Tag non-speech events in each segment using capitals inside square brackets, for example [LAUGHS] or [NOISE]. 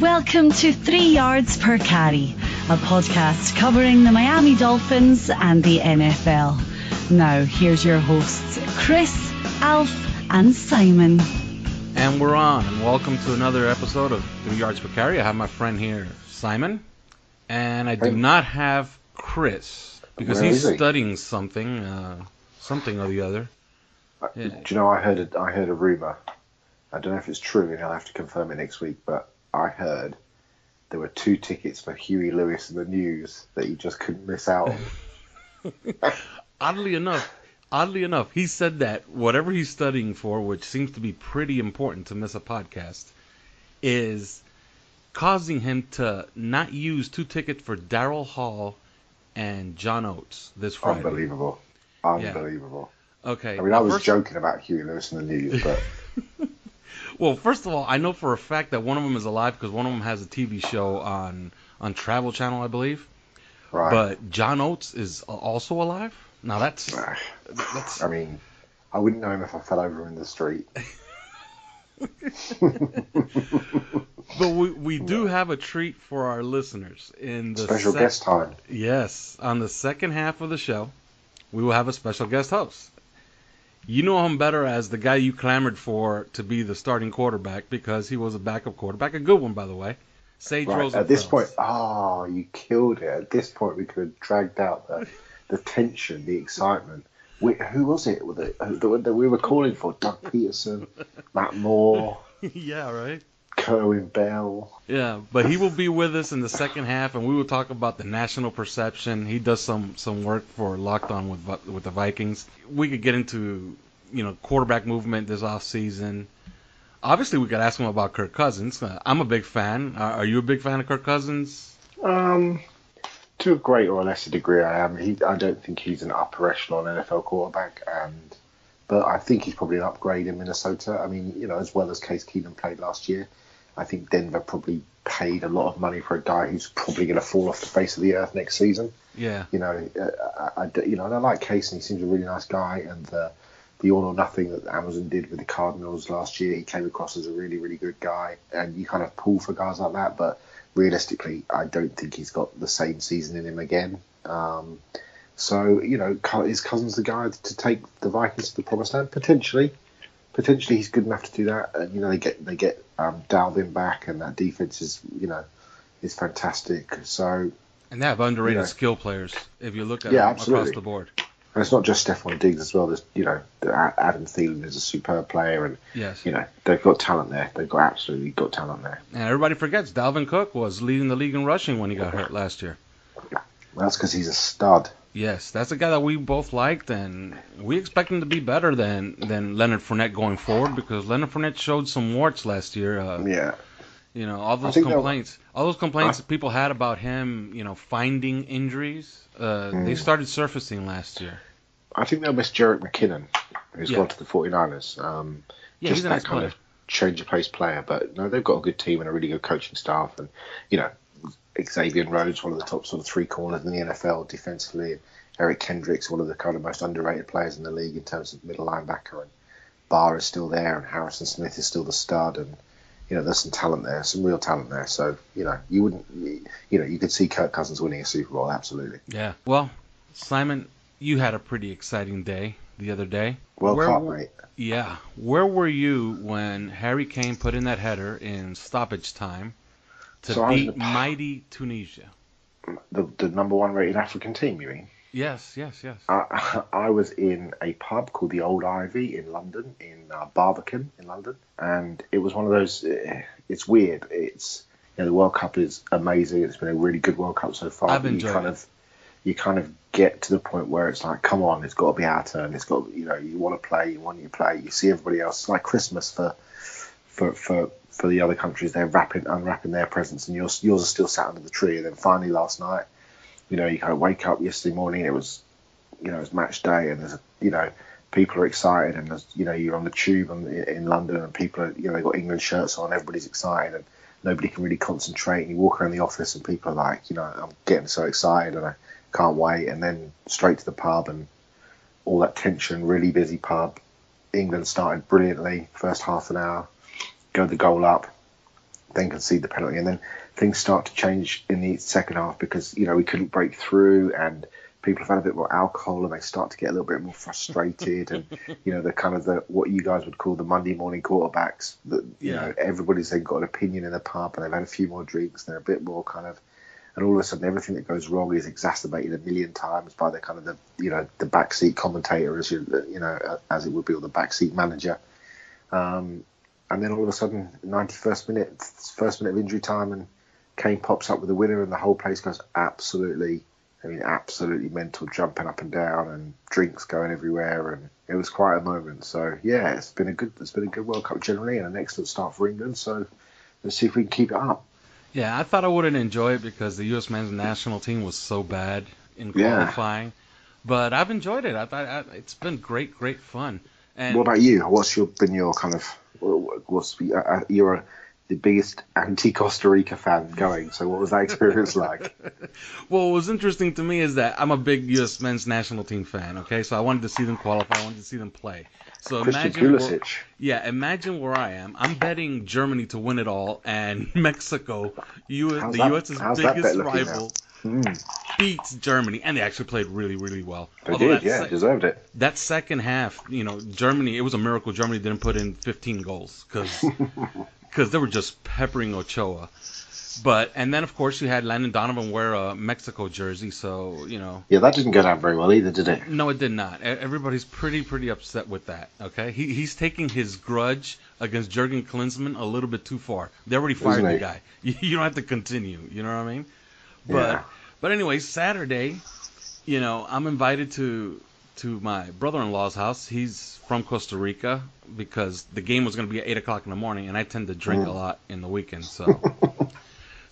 Welcome to Three Yards Per Carry, a podcast covering the Miami Dolphins and the NFL. Now, here's your hosts, Chris, Alf, and Simon. And we're on, and welcome to another episode of Three Yards Per Carry. I have my friend here, Simon, and I do Hey. not have Chris because Where he's is he? studying something, uh, something or the other. Uh, Yeah. Do you know I heard a, I heard a rumor. I don't know if it's true, and I'll have to confirm it next week. But I heard there were two tickets for Huey Lewis and the News that you just couldn't miss out on. [LAUGHS] Oddly enough, oddly enough, he said that whatever he's studying for, which seems to be pretty important to miss a podcast, is causing him to not use two tickets for Daryl Hall and John Oates this Friday. Unbelievable, unbelievable. Okay. I mean, I was first- joking about Huey Lewis and the News, but [LAUGHS] Well, first of all, I know for a fact that one of them is alive because one of them has a TV show on on Travel Channel, I believe. right. But John Oates is also alive. Now that's that's I mean, I wouldn't know him if I fell over in the street. [LAUGHS] [LAUGHS] but we we do have a treat for our listeners in the Special sec- guest time. Yes, on the second half of the show, we will have a special guest host. You know him better as the guy you clamored for to be the starting quarterback because he was a backup quarterback, a good one by the way. Sage Right. Rosenfels. At this point, oh, you killed it. At this point, we could have dragged out the, the tension, the excitement. We, who was it that, that, that we were calling for? Doug Pederson, Matt Moore, [LAUGHS] yeah, right. Kerwin Bell. Yeah, but he will be with us in the second half, and we will talk about the national perception. He does some some work for Locked On with with the Vikings. We could get into you know quarterback movement this off season. Obviously, we could ask him about Kirk Cousins. Uh, I'm a big fan. Uh, are you a big fan of Kirk Cousins? Um, to a greater or lesser degree, I am. He, I don't think he's an upper echelon NFL quarterback, and but I think he's probably an upgrade in Minnesota. I mean, you know, as well as Case Keenum played last year, I think Denver probably paid a lot of money for a guy who's probably going to fall off the face of the earth next season. Yeah, You know, uh, I, I- you know, and I like Case, and he seems a really nice guy, and the the all or nothing that Amazon did with the Cardinals last year, he came across as a really, really good guy, and you kind of pull for guys like that, but realistically, I don't think he's got the same season in him again. Um, so, you know, is Cousins the guy to take the Vikings to the promised land? Potentially. Potentially, he's good enough to do that. And, you know, they get they get um, Dalvin back, and that defense is, you know, is fantastic. So, and they have underrated Yeah. skill players if you look at Yeah, them absolutely. across the board. and it's not just Stefon Diggs as well. There's, you know, Adam Thielen is a superb player, and Yes, you know they've got talent there. They've got absolutely got talent there. and everybody forgets Dalvin Cook was leading the league in rushing when he got hurt last year. Well, That's because he's a stud. Yes, that's a guy that we both liked, and we expect him to be better than than Leonard Fournette going forward because Leonard Fournette showed some warts last year. Uh, Yeah, You know, all those think that- complaints, all those complaints I- that people had about him, you know, finding injuries, uh, Mm. they started surfacing last year. I think they'll miss Jerick McKinnon, who's Yeah. gone to the 49ers. Um, Yeah, just he's that nice kind player. of change of pace player. But no, they've got a good team and a really good coaching staff, and you know, Xavier Rhodes, one of the top sort of three corners in the NFL defensively. Eric Kendricks, one of the kind of most underrated players in the league in terms of middle linebacker, and Barr is still there, and Harrison Smith is still the stud, and you know, there's some talent there, some real talent there. So you know, you wouldn't, you know, you could see Kirk Cousins winning a Super Bowl, absolutely. Yeah. Well, Simon, you had a pretty exciting day the other day. Well Where caught, mate. Yeah. Where were you when Harry Kane put in that header in stoppage time to So I was in beat the [SIGHS] mighty Tunisia. The the number one rated African team, you mean? Yes, yes, yes. I, [LAUGHS] I was in a pub called the Old Ivy in London, in uh, Barbican in London, and it was one of those. eh, It's weird. It's you know the World Cup is amazing. It's been a really good World Cup so far. I've but you kind it. of you kind of get to the point where it's like, come on, it's got to be our turn. It's got you know you want to play, you want to play. You see everybody else. It's like Christmas for for for for the other countries. They're wrapping unwrapping their presents, and yours yours are still sat under the tree. And then finally last night, you know, you kind of wake up yesterday morning. It was you know, it's match day and there's, a, you know, people are excited and there's, you know, you're on the tube in London and people are, you know, they've got England shirts on, everybody's excited and nobody can really concentrate. And you walk around the office and people are like, you know, I'm getting so excited and I can't wait. And then straight to the pub and all that tension, really busy pub. England started brilliantly, first half an hour, go the goal up, then concede the penalty, and then things start to change in the second half because you know we couldn't break through, and people have had a bit more alcohol, and they start to get a little bit more frustrated, and [LAUGHS] you know the kind of the what you guys would call the Monday morning quarterbacks. That you Yeah. know everybody's then got an opinion in the pub, and they've had a few more drinks, and they're a bit more kind of. And all of a sudden, everything that goes wrong is exacerbated a million times by the kind of the you know the backseat commentator, as you you know as it would be, or the backseat manager. Um, and then all of a sudden, 91st minute, first minute of injury time, and Kane pops up with the winner, and the whole place goes absolutely, I mean, absolutely mental, jumping up and down, and drinks going everywhere, and it was quite a moment. So yeah, it's been a good, it's been a good World Cup generally, and an excellent start for England. So let's see if we can keep it up. Yeah, I thought I wouldn't enjoy it because the U.S. men's national team was so bad in Yeah. qualifying. But I've enjoyed it. I thought I, it's been great, great fun. And What about you? What's your been your kind of what's uh, uh, you're the biggest anti Costa Rica fan going? So what was that experience like? [LAUGHS] Well, what was interesting to me is that I'm a big U.S. men's national team fan. Okay, so I wanted to see them qualify. I wanted to see them play. So Christian imagine, where, yeah, imagine where I am. I'm betting Germany to win it all, and [LAUGHS] Mexico, U- How's the that- U.S.'s biggest rival, Hmm, beats Germany, and they actually played really, really well. they Although did, yeah, se- deserved it. that second half, you know, Germany, it was a miracle Germany didn't put in 15 goals because [LAUGHS] they were just peppering Ochoa. But and then of course you had Landon Donovan wear a Mexico jersey, so you know, Yeah, that didn't go down very well either, did it? no, it did not. Everybody's pretty pretty upset with that. Okay, he he's taking his grudge against Jurgen Klinsmann a little bit too far. They already fired the guy. You, [LAUGHS] you don't have to continue. You know what I mean? But Yeah. but anyway, Saturday, you know, I'm invited to to my brother-in-law's house. He's from Costa Rica because the game was going to be at eight o'clock in the morning, and I tend to drink mm. a lot in the weekend, so. [LAUGHS]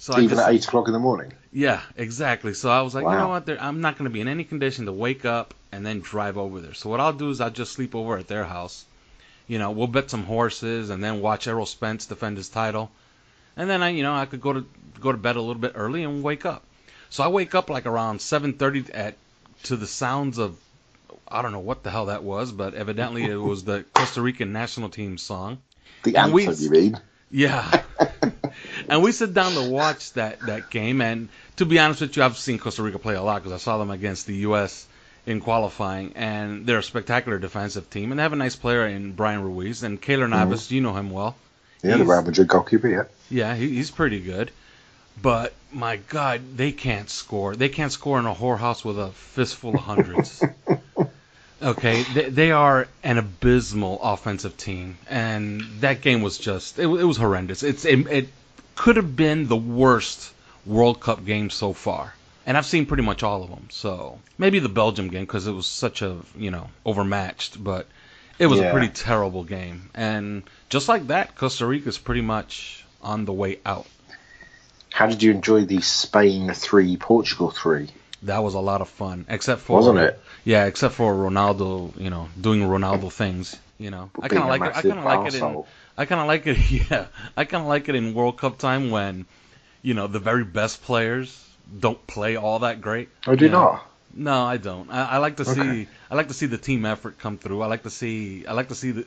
So I Even just, at eight o'clock in the morning. yeah, exactly. So I was like, you know what? There, I'm not going to be in any condition to wake up and then drive over there. So what I'll do is I'll just sleep over at their house. You know, we'll bet some horses and then watch Errol Spence defend his title. And then I, you know, I could go to go to bed a little bit early and wake up. So I wake up like around 7:30 at to the sounds of I don't know what the hell that was, but evidently it was the Costa Rican national team song. The And we- anthem, you mean? Yeah. [LAUGHS] and we sit down to watch that, that game. And to be honest with you, I've seen Costa Rica play a lot because I saw them against the U.S. in qualifying. And they're a spectacular defensive team. And they have a nice player in Bryan Ruiz. And Keylor mm-hmm. Navas, you know him well. Yeah, the Real Madrid goalkeeper, yeah. Yeah, he, he's pretty good. But my God, they can't score. They can't score in a whorehouse with a fistful of hundreds. [LAUGHS] okay, they, they are an abysmal offensive team, and that game was just it, it was horrendous. It's it, it could have been the worst World Cup game so far. And I've seen pretty much all of them. So maybe the Belgium game because it was such a you know overmatched, but it was a pretty terrible game. And just like that, Costa Rica's pretty much on the way out. How did you enjoy the Spain 3, Portugal 3? That was a lot of fun, except for Wasn't it? Yeah, except for Ronaldo, you know, doing Ronaldo things. You know, I kind of like it. I kind of like it in. I kind of like it. [LAUGHS] Yeah, I kind of like it in World Cup time when, you know, the very best players don't play all that great. Oh, do you know? Not? No, I don't. I, I like to see. I like to see the team effort come through. I like to see. I like to see the.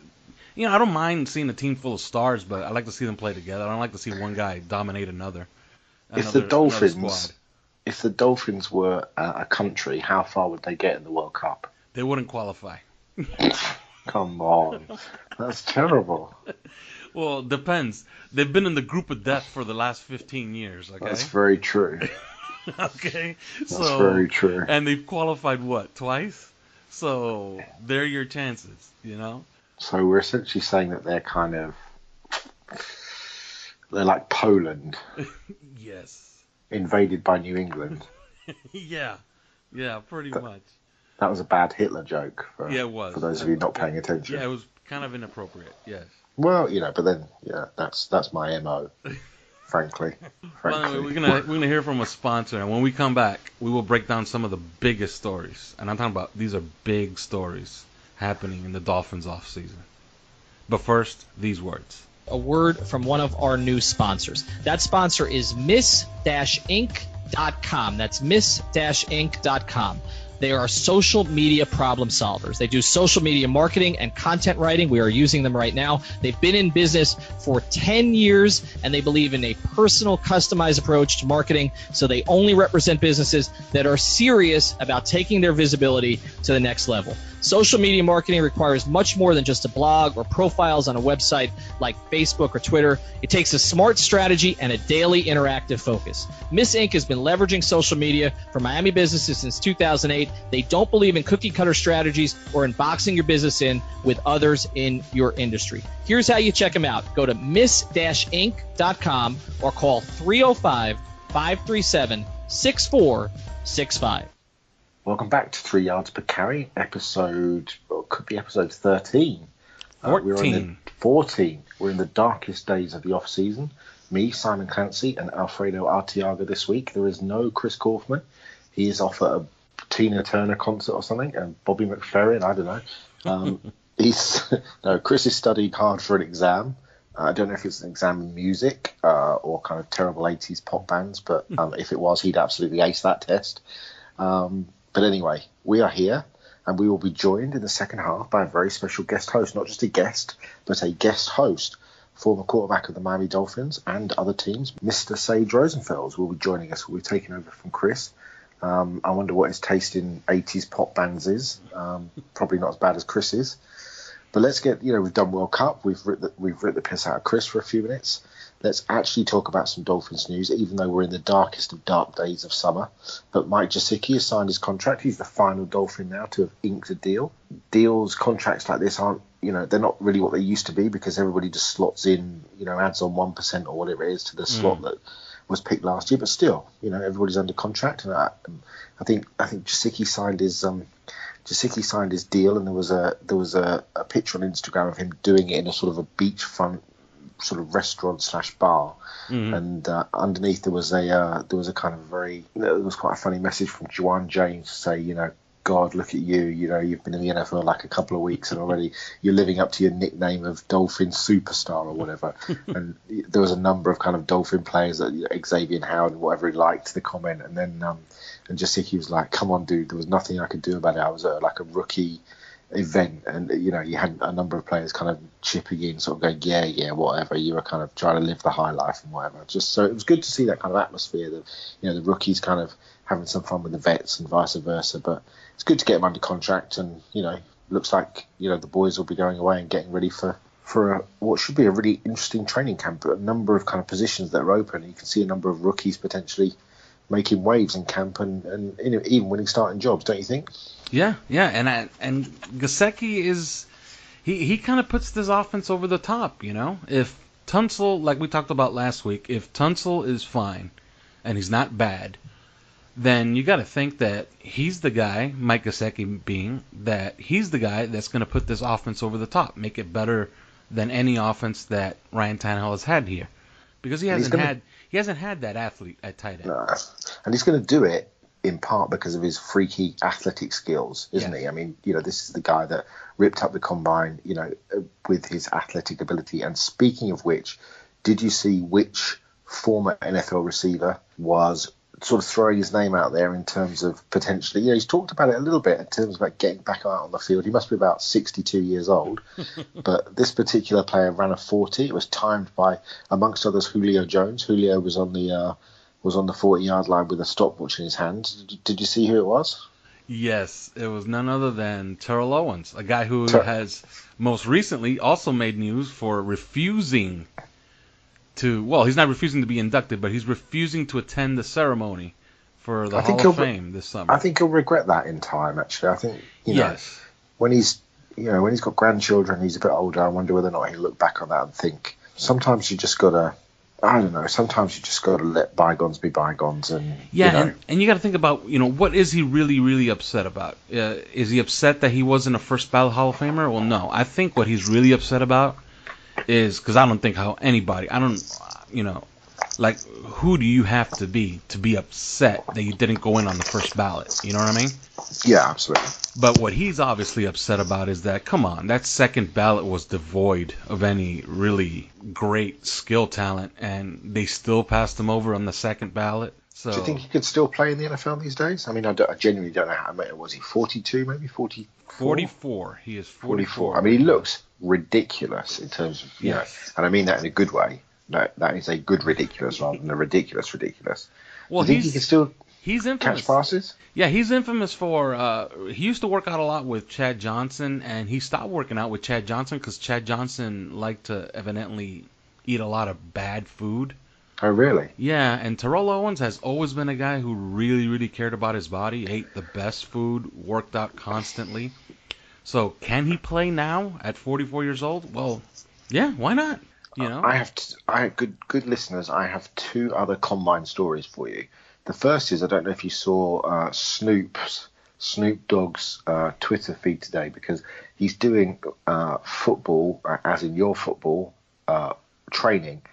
You know, I don't mind seeing a team full of stars, but I like to see them play together. I don't like to see one guy dominate another. If the another- another Dolphins, if the Dolphins were uh, a country, how far would they get in the World Cup? they wouldn't qualify. [LAUGHS] Come on, that's terrible. [LAUGHS] well, depends. They've been in the group of death for the last 15 years. Okay. That's very true. [LAUGHS] [LAUGHS] okay. That's so, very true. And they've qualified what twice? So they're your chances. You know. So we're essentially saying that they're kind of they're like Poland [LAUGHS] yes. invaded by New England. [LAUGHS] yeah. Yeah. Pretty much. That was a bad Hitler joke. For, Yeah, it was. For those of you not paying attention. Yeah, it was kind of inappropriate. Yes. Well, you know, but then yeah, that's that's my mo. Frankly, Well, frankly. anyway, we're gonna we're gonna hear from a sponsor, and when we come back, we will break down some of the biggest stories. And I'm talking about these are big stories happening in the Dolphins off season. But first, these words. a word from one of our new sponsors. That sponsor is miss-inc.com. That's miss-inc.com. They are social media problem solvers. They do social media marketing and content writing. We are using them right now. They've been in business for 10 years and they believe in a personal, customized approach to marketing. So they only represent businesses that are serious about taking their visibility to the next level. Social media marketing requires much more than just a blog or profiles on a website like Facebook or Twitter. It takes a smart strategy and a daily interactive focus. Miss Inc. has been leveraging social media for Miami businesses since 2008. They don't believe in cookie cutter strategies or in boxing your business in with others in your industry. Here's how you check them out. Go to miss-inc.com or call 305 537 6465. Welcome back to Three Yards Per Carry, episode, well, could be episode 13. Uh, we're in the 14. 14. We're in the darkest days of the off season. Me, Simon Clancy, and Alfredo Artiaga this week. There is no Chris Kaufman. He is off at a Tina Turner concert or something, and Bobby McFerrin, I don't know. Um, [LAUGHS] he's [LAUGHS] no, Chris is studying hard for an exam. Uh, I don't know if it's an exam in music uh, or kind of terrible 80s pop bands, but um, if it was, he'd absolutely ace that test. Um, but anyway, we are here and we will be joined in the second half by a very special guest host, not just a guest, but a guest host, former quarterback of the Miami Dolphins and other teams, Mr. Sage Rosenfels will be joining us. We'll be taking over from Chris. Um, I wonder what his taste in 80s pop bands is. Um, probably not as bad as Chris's. But let's get, you know, we've done World Cup. We've ripped the, we've writ the piss out of Chris for a few minutes. Let's actually talk about some Dolphins news, even though we're in the darkest of dark days of summer. But Mike Gesicki has signed his contract. He's the final Dolphin now to have inked a deal. Deals, contracts like this aren't, you know, they're not really what they used to be because everybody just slots in, you know, adds on 1% or whatever it is to the slot that was picked last year. But still, you know, everybody's under contract. And I, I think I think Gesicki signed his um, Gesicki signed his deal, and there was a there was a, a picture on Instagram of him doing it in a sort of a beachfront sort of restaurant slash bar, and uh, underneath there was a uh, there was a kind of very there was quite a funny message from Ja'Wuan James to say you know. God, look at you! You know you've been in the NFL like a couple of weeks, and already you're living up to your nickname of Dolphin Superstar or whatever. [LAUGHS] and there was a number of kind of Dolphin players that you know, Xavier Howard and whatever he liked the comment, and then um, and Gesicki was like, "Come on, dude, there was nothing I could do about it. I was at like a rookie event, and you know, you had a number of players kind of chipping in, sort of going, yeah, yeah, whatever. You were kind of trying to live the high life and whatever. Just so it was good to see that kind of atmosphere. That you know, the rookies kind of having some fun with the vets and vice versa. But it's good to get them under contract, and you know, looks like you know the boys will be going away and getting ready for. For a, what should be a really interesting training camp, a number of kind of positions that are open. You can see a number of rookies potentially making waves in camp and, and even winning starting jobs, don't you think? Yeah, yeah, and I, and Gesicki is he he kind of puts this offense over the top. You know, if Tunsil, like we talked about last week, if Tunsil is fine and he's not bad, then you got to think that he's the guy, Mike Gesicki being that he's the guy that's going to put this offense over the top, make it better than any offense that Ryan Tannehill has had here, because he hasn't gonna- had he hasn't had that athlete at tight end. No. And he's going to do it in part because of his freaky athletic skills, isn't he? I mean, you know, this is the guy that ripped up the combine, you know, with his athletic ability. And speaking of which, did you see which former NFL receiver was sort of throwing his name out there in terms of potentially, you know, he's talked about it a little bit in terms of like getting back out on the field. He must be about 62 years old, [LAUGHS] but this particular player ran a 40. It was timed by, amongst others, Julio Jones. Julio was on the uh, was on the 40 yard line with a stopwatch in his hand. Did, did you see who it was? Yes, it was none other than Terrell Owens, a guy who Ter- has most recently also made news for refusing to. Well, he's not refusing to be inducted, but he's refusing to attend the ceremony for the I think Hall of Fame this summer. I think he'll regret that in time. Actually, I think you know yes. when he's you know when he's got grandchildren, he's a bit older. I wonder whether or not he'll look back on that and think. Sometimes you just gotta. I don't know. Sometimes you just gotta let bygones be bygones, and Yeah, you know, and, and you got to think about, you know, what is he really, really upset about? Uh, is he upset that he wasn't a first ballot Hall of Famer? Well, no. I think what he's really upset about is because I don't think how anybody, I don't, you know, like who do you have to be to be upset that you didn't go in on the first ballot? You know what I mean? yeah, absolutely. But what he's obviously upset about is that, come on, that second ballot was devoid of any really great skill talent, and they still passed him over on the second ballot. So Do you think he could still play in the NFL these days? I mean, I, I genuinely don't know how. Mean, was he 42, maybe 40? 44. He is 44. 44. I mean, he looks ridiculous in terms of, you Yes. know, and I mean that in a good way. No, that is a good ridiculous rather than a ridiculous ridiculous. Well, he he's can still he's infamous. catch passes? Yeah, he's infamous for. Uh, he used to work out a lot with Chad Johnson, and he stopped working out with Chad Johnson because Chad Johnson liked to evidently eat a lot of bad food. Oh, really? Yeah, and Terrell Owens has always been a guy who really, really cared about his body, ate the best food, worked out constantly. So, can he play now at 44 years old? Well, yeah, why not? You know, I have, t- I good, good listeners. I have two other combine stories for you. The first is I don't know if you saw uh, Snoop's Snoop Dogg's uh, Twitter feed today because he's doing uh, football, uh, as in your football, uh, training.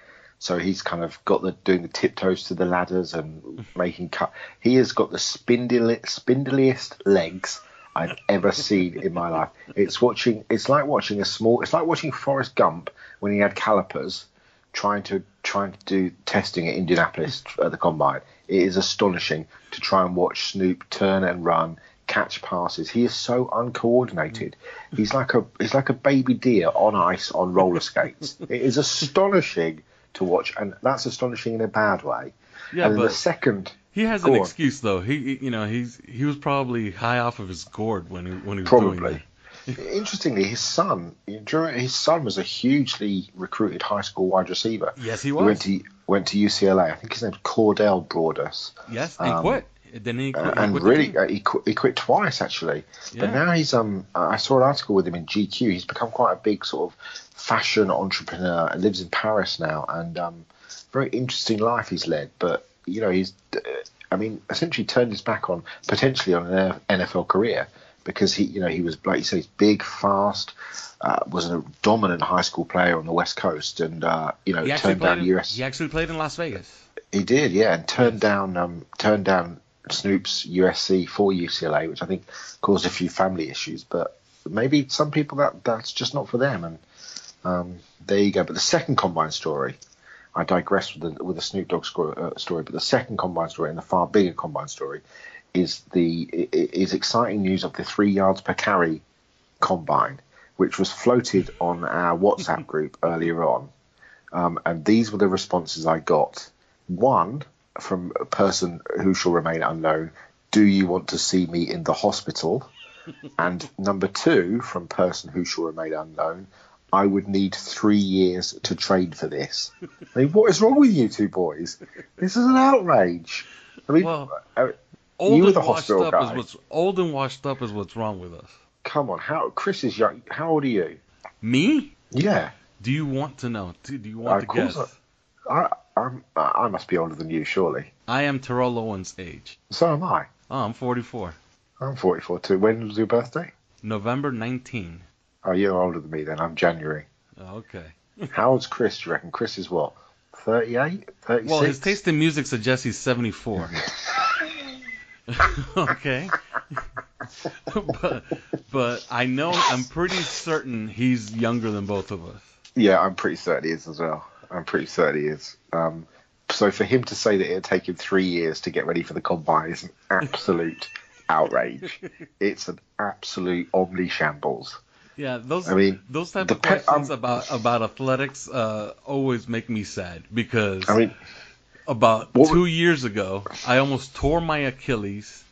So he's kind of got the doing the tiptoes to the ladders and making cut. He has got the spindly, spindliest legs I've ever seen in my life. It's watching. It's like watching a small. It's like watching Forrest Gump when he had calipers, trying to trying to do testing at Indianapolis at the combine. It is astonishing to try and watch Snoop turn and run, catch passes. He is so uncoordinated. He's like a he's like a baby deer on ice on roller skates. it is astonishing to watch, and that's astonishing in a bad way. Yeah, and then the second. He has Go an excuse though. He, he- you know, he's he was probably high off of his gourd when he when he was doing Probably. [LAUGHS] Interestingly, his son, during- his son was a hugely recruited high school wide receiver. Yes, he He was. went to went to UCLA. I think his name's Cordell Broadus. Yes, and Um, quit. Then he quit. He and quit really, uh, he, qu- he quit twice actually. Yeah. But now he's um, I saw an article with him in GQ. He's become quite a big sort of fashion entrepreneur and lives in Paris now. And um, very interesting life he's led. But you know, he's, I mean, essentially turned his back on potentially on an NFL career because he, you know, he was like you say, he's big, fast. Uh, was a dominant high school player on the West Coast, and uh, you know turned down In, US. He actually played in Las Vegas. He did, yeah, and turned down um, turned down Snoop's USC for UCLA, which I think caused a few family issues. But maybe some people that that's just not for them, and um, there you go. But the second combine story, I digress with the with the Snoop Dogg uh, story, but the second combine story and the far bigger combine story is the is exciting news of the three yards per carry combine, which was floated on our WhatsApp [LAUGHS] group earlier on. Um, and these were the responses I got. One from a person who shall remain unknown. Do you want to see me in the hospital? [LAUGHS] and number two from person who shall remain unknown. I would need three years to train for this. I mean, what is wrong with you two boys? This is an outrage. I mean, Well, uh, Old you were and the washed hospital up guy. is what's old and washed up is what's wrong with us. come on. How Chris is young. How old are you? Me? Yeah, Do you want to know? Do do you want Of to guess? I, I'm, I must be older than you, surely. I am Terrell Owens' age. So am I. Oh, I'm 44. I'm 44 too. When was your birthday? November 19. Oh, you're older than me then. I'm January. Oh, okay. How old's Chris, do you reckon? Chris is what? 38? 36? Well, his taste in music suggests he's 74. [LAUGHS] [LAUGHS] okay. [LAUGHS] but, but I know, I'm pretty certain he's younger than both of us. Yeah, I'm pretty certain he is as well. I'm pretty certain he is. Um, so for him to say that it'd take him three years to get ready for the combine is an absolute outrage. It's an absolute omni shambles. Yeah, those I mean, those type the of pe- questions about about athletics uh, always make me sad because I mean, about two years ago I almost tore my Achilles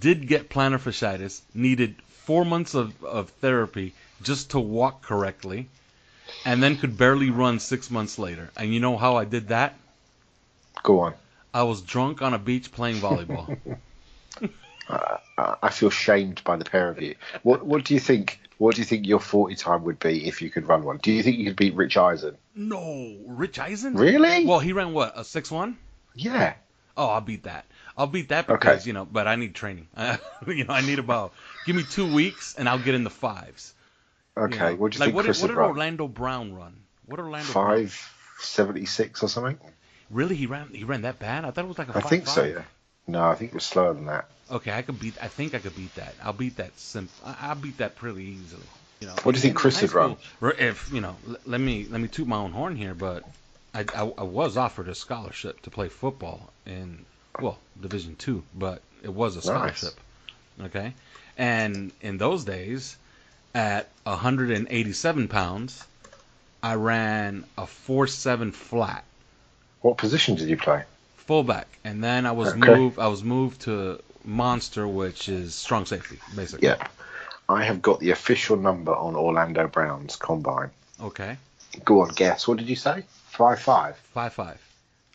did get plantar fasciitis, needed four months of, of therapy just to walk correctly, and then could barely run six months later. And you know how I did that? Go on. I was drunk on a beach playing volleyball. [LAUGHS] I feel shamed by the pair of you. What What do you think? What do you think your forty time would be if you could run one? Do you think you could beat Rich Eisen? no, Rich Eisen? Really? Well, he ran what a six one. Yeah. Oh, I'll beat that. I'll beat that Okay. because you know, but I need training. [LAUGHS] you know, I need about give me two weeks and I'll get in the fives. you Okay. know. What do you like think what Chris did, what did run? Orlando Brown run? What Orlando Five seventy six or something. Really, he ran he ran that bad? I thought it was like a I 5 I think so. Yeah. No, I think it was slower than that. Okay, I could beat. I think I could beat that. I'll beat that. Sim- I- I'll beat that pretty easily. You know. What do you think Chris would run? If you know, let me let me toot my own horn here, but I, I, I was offered a scholarship to play football in well Division two, but it was a scholarship. Okay, and in those days, at 187 pounds, I ran a four seven flat What position did you play? Fullback, and then I was Okay. moved. I was moved to monster, which is strong safety, basically. Yeah. I have got the official number on Orlando Brown's combine. Okay. Go on, guess. What did you say? Five five. Five five.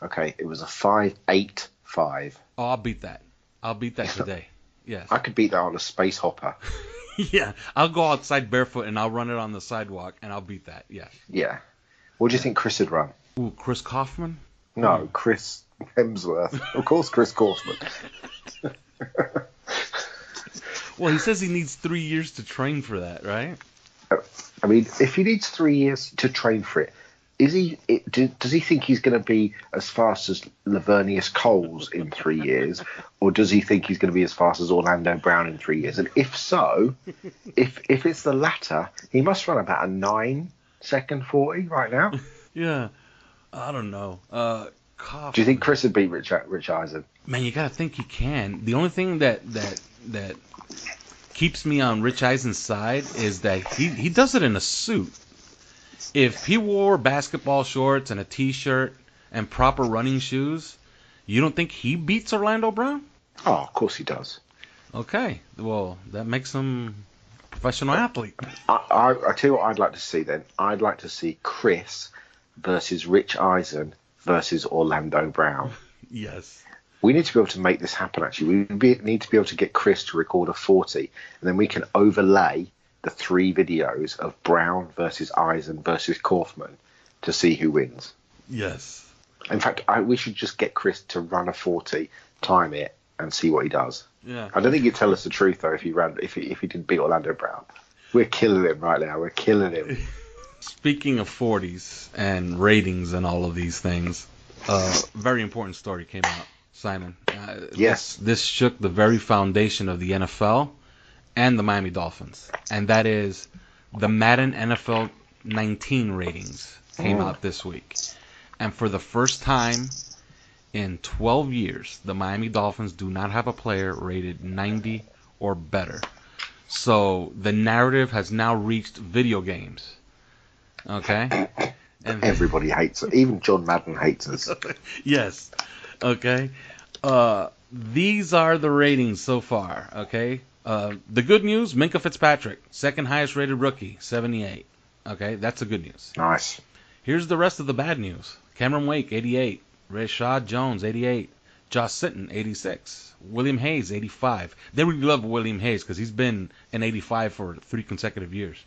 Okay, it was a five eight five. Oh, I'll beat that. I'll beat that today. Yes. I could beat that on a space hopper. [LAUGHS] yeah. I'll go outside barefoot and I'll run it on the sidewalk and I'll beat that. Yes. Yeah. What do you think Chris would run? Ooh, Chris Kaufman. No, Chris Hemsworth. Of course, Chris Kaufman. Well, he says he needs three years to train for that, right? I mean, if he needs three years to train for it, is he? It, do, does he think he's going to be as fast as Laveranues Coles in three years, or does he think he's going to be as fast as Orlando Brown in three years? And if so, if if it's the latter, he must run about a nine second forty right now. [LAUGHS] Yeah. I don't know. Uh, Kaufman. Do you think Chris would beat Rich Rich Eisen? Man, you gotta think he can. The only thing that that that keeps me on Rich Eisen's side is that he he does it in a suit. If he wore basketball shorts and a t-shirt and proper running shoes, you don't think he beats Orlando Brown? Oh, of course he does. Okay, well that makes him professional athlete. I, I, I tell you what I'd like to see then. I'd like to see Chris versus Rich Eisen versus Orlando Brown. [LAUGHS] Yes. We need to be able to make this happen. Actually, we be, need to be able to get Chris to record a forty, and then we can overlay the three videos of Brown versus Eisen versus Kaufman to see who wins. Yes. In fact, I, we should just get Chris to run a forty, time it, and see what he does. Yeah. I don't think he'd tell us the truth though if he ran if he, if he did beat Orlando Brown. We're killing him right now. We're killing him. [LAUGHS] Speaking of 40s and ratings and all of these things, a very important story came out, Simon. Uh, Yes. This, this shook the very foundation of the NFL and the Miami Dolphins, and that is the Madden NFL 19 ratings came Oh. out this week. And for the first time in 12 years, the Miami Dolphins do not have a player rated 90 or better. So the narrative has now reached video games. Okay? [COUGHS] And Everybody hates us. Even John Madden hates us. [LAUGHS] yes. Okay. Uh, these are the ratings so far. Okay. Uh, the good news: Minkah Fitzpatrick, second highest rated rookie, 78. Okay, that's the good news. Nice. Here's the rest of the bad news: Cameron Wake, 88. Reshad Jones, 88. Josh Sitton, 86. William Hayes, 85. They really love William Hayes because he's been an 85 for three consecutive years.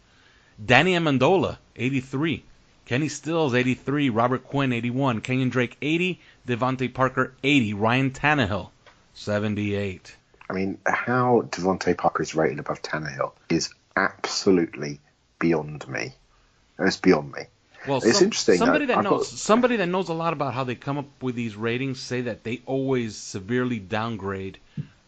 Danny Amendola, 83. Kenny Stills, 83. Robert Quinn, 81. Kenyan Drake, 80. DeVante Parker, 80. Ryan Tannehill, 78. I mean, how DeVante Parker is rated above Tannehill is absolutely beyond me. It's beyond me. Well, It's interesting, Somebody I- that I've knows got- somebody that knows a lot about how they come up with these ratings say that they always severely downgrade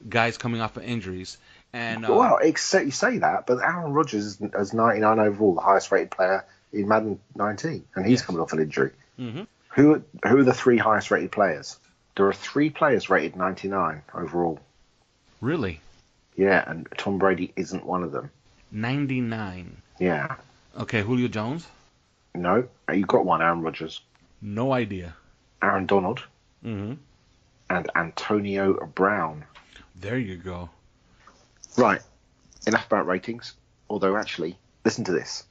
guys coming off of injuries. And uh, well, except you say that, but Aaron Rodgers is, is 99 overall, the highest rated player in Madden 19, and he's Yes. coming off an injury. Mhm. Who are, who are the three highest rated players? There are three players rated 99 overall. really, Yeah, and Tom Brady isn't one of them. 99. Yeah. Okay, Julio Jones, No, you've got one, Aaron Rodgers, no idea. Aaron Donald, Mm-hmm. and Antonio Brown. There you go. Right. Enough about ratings. Although, actually, listen to this.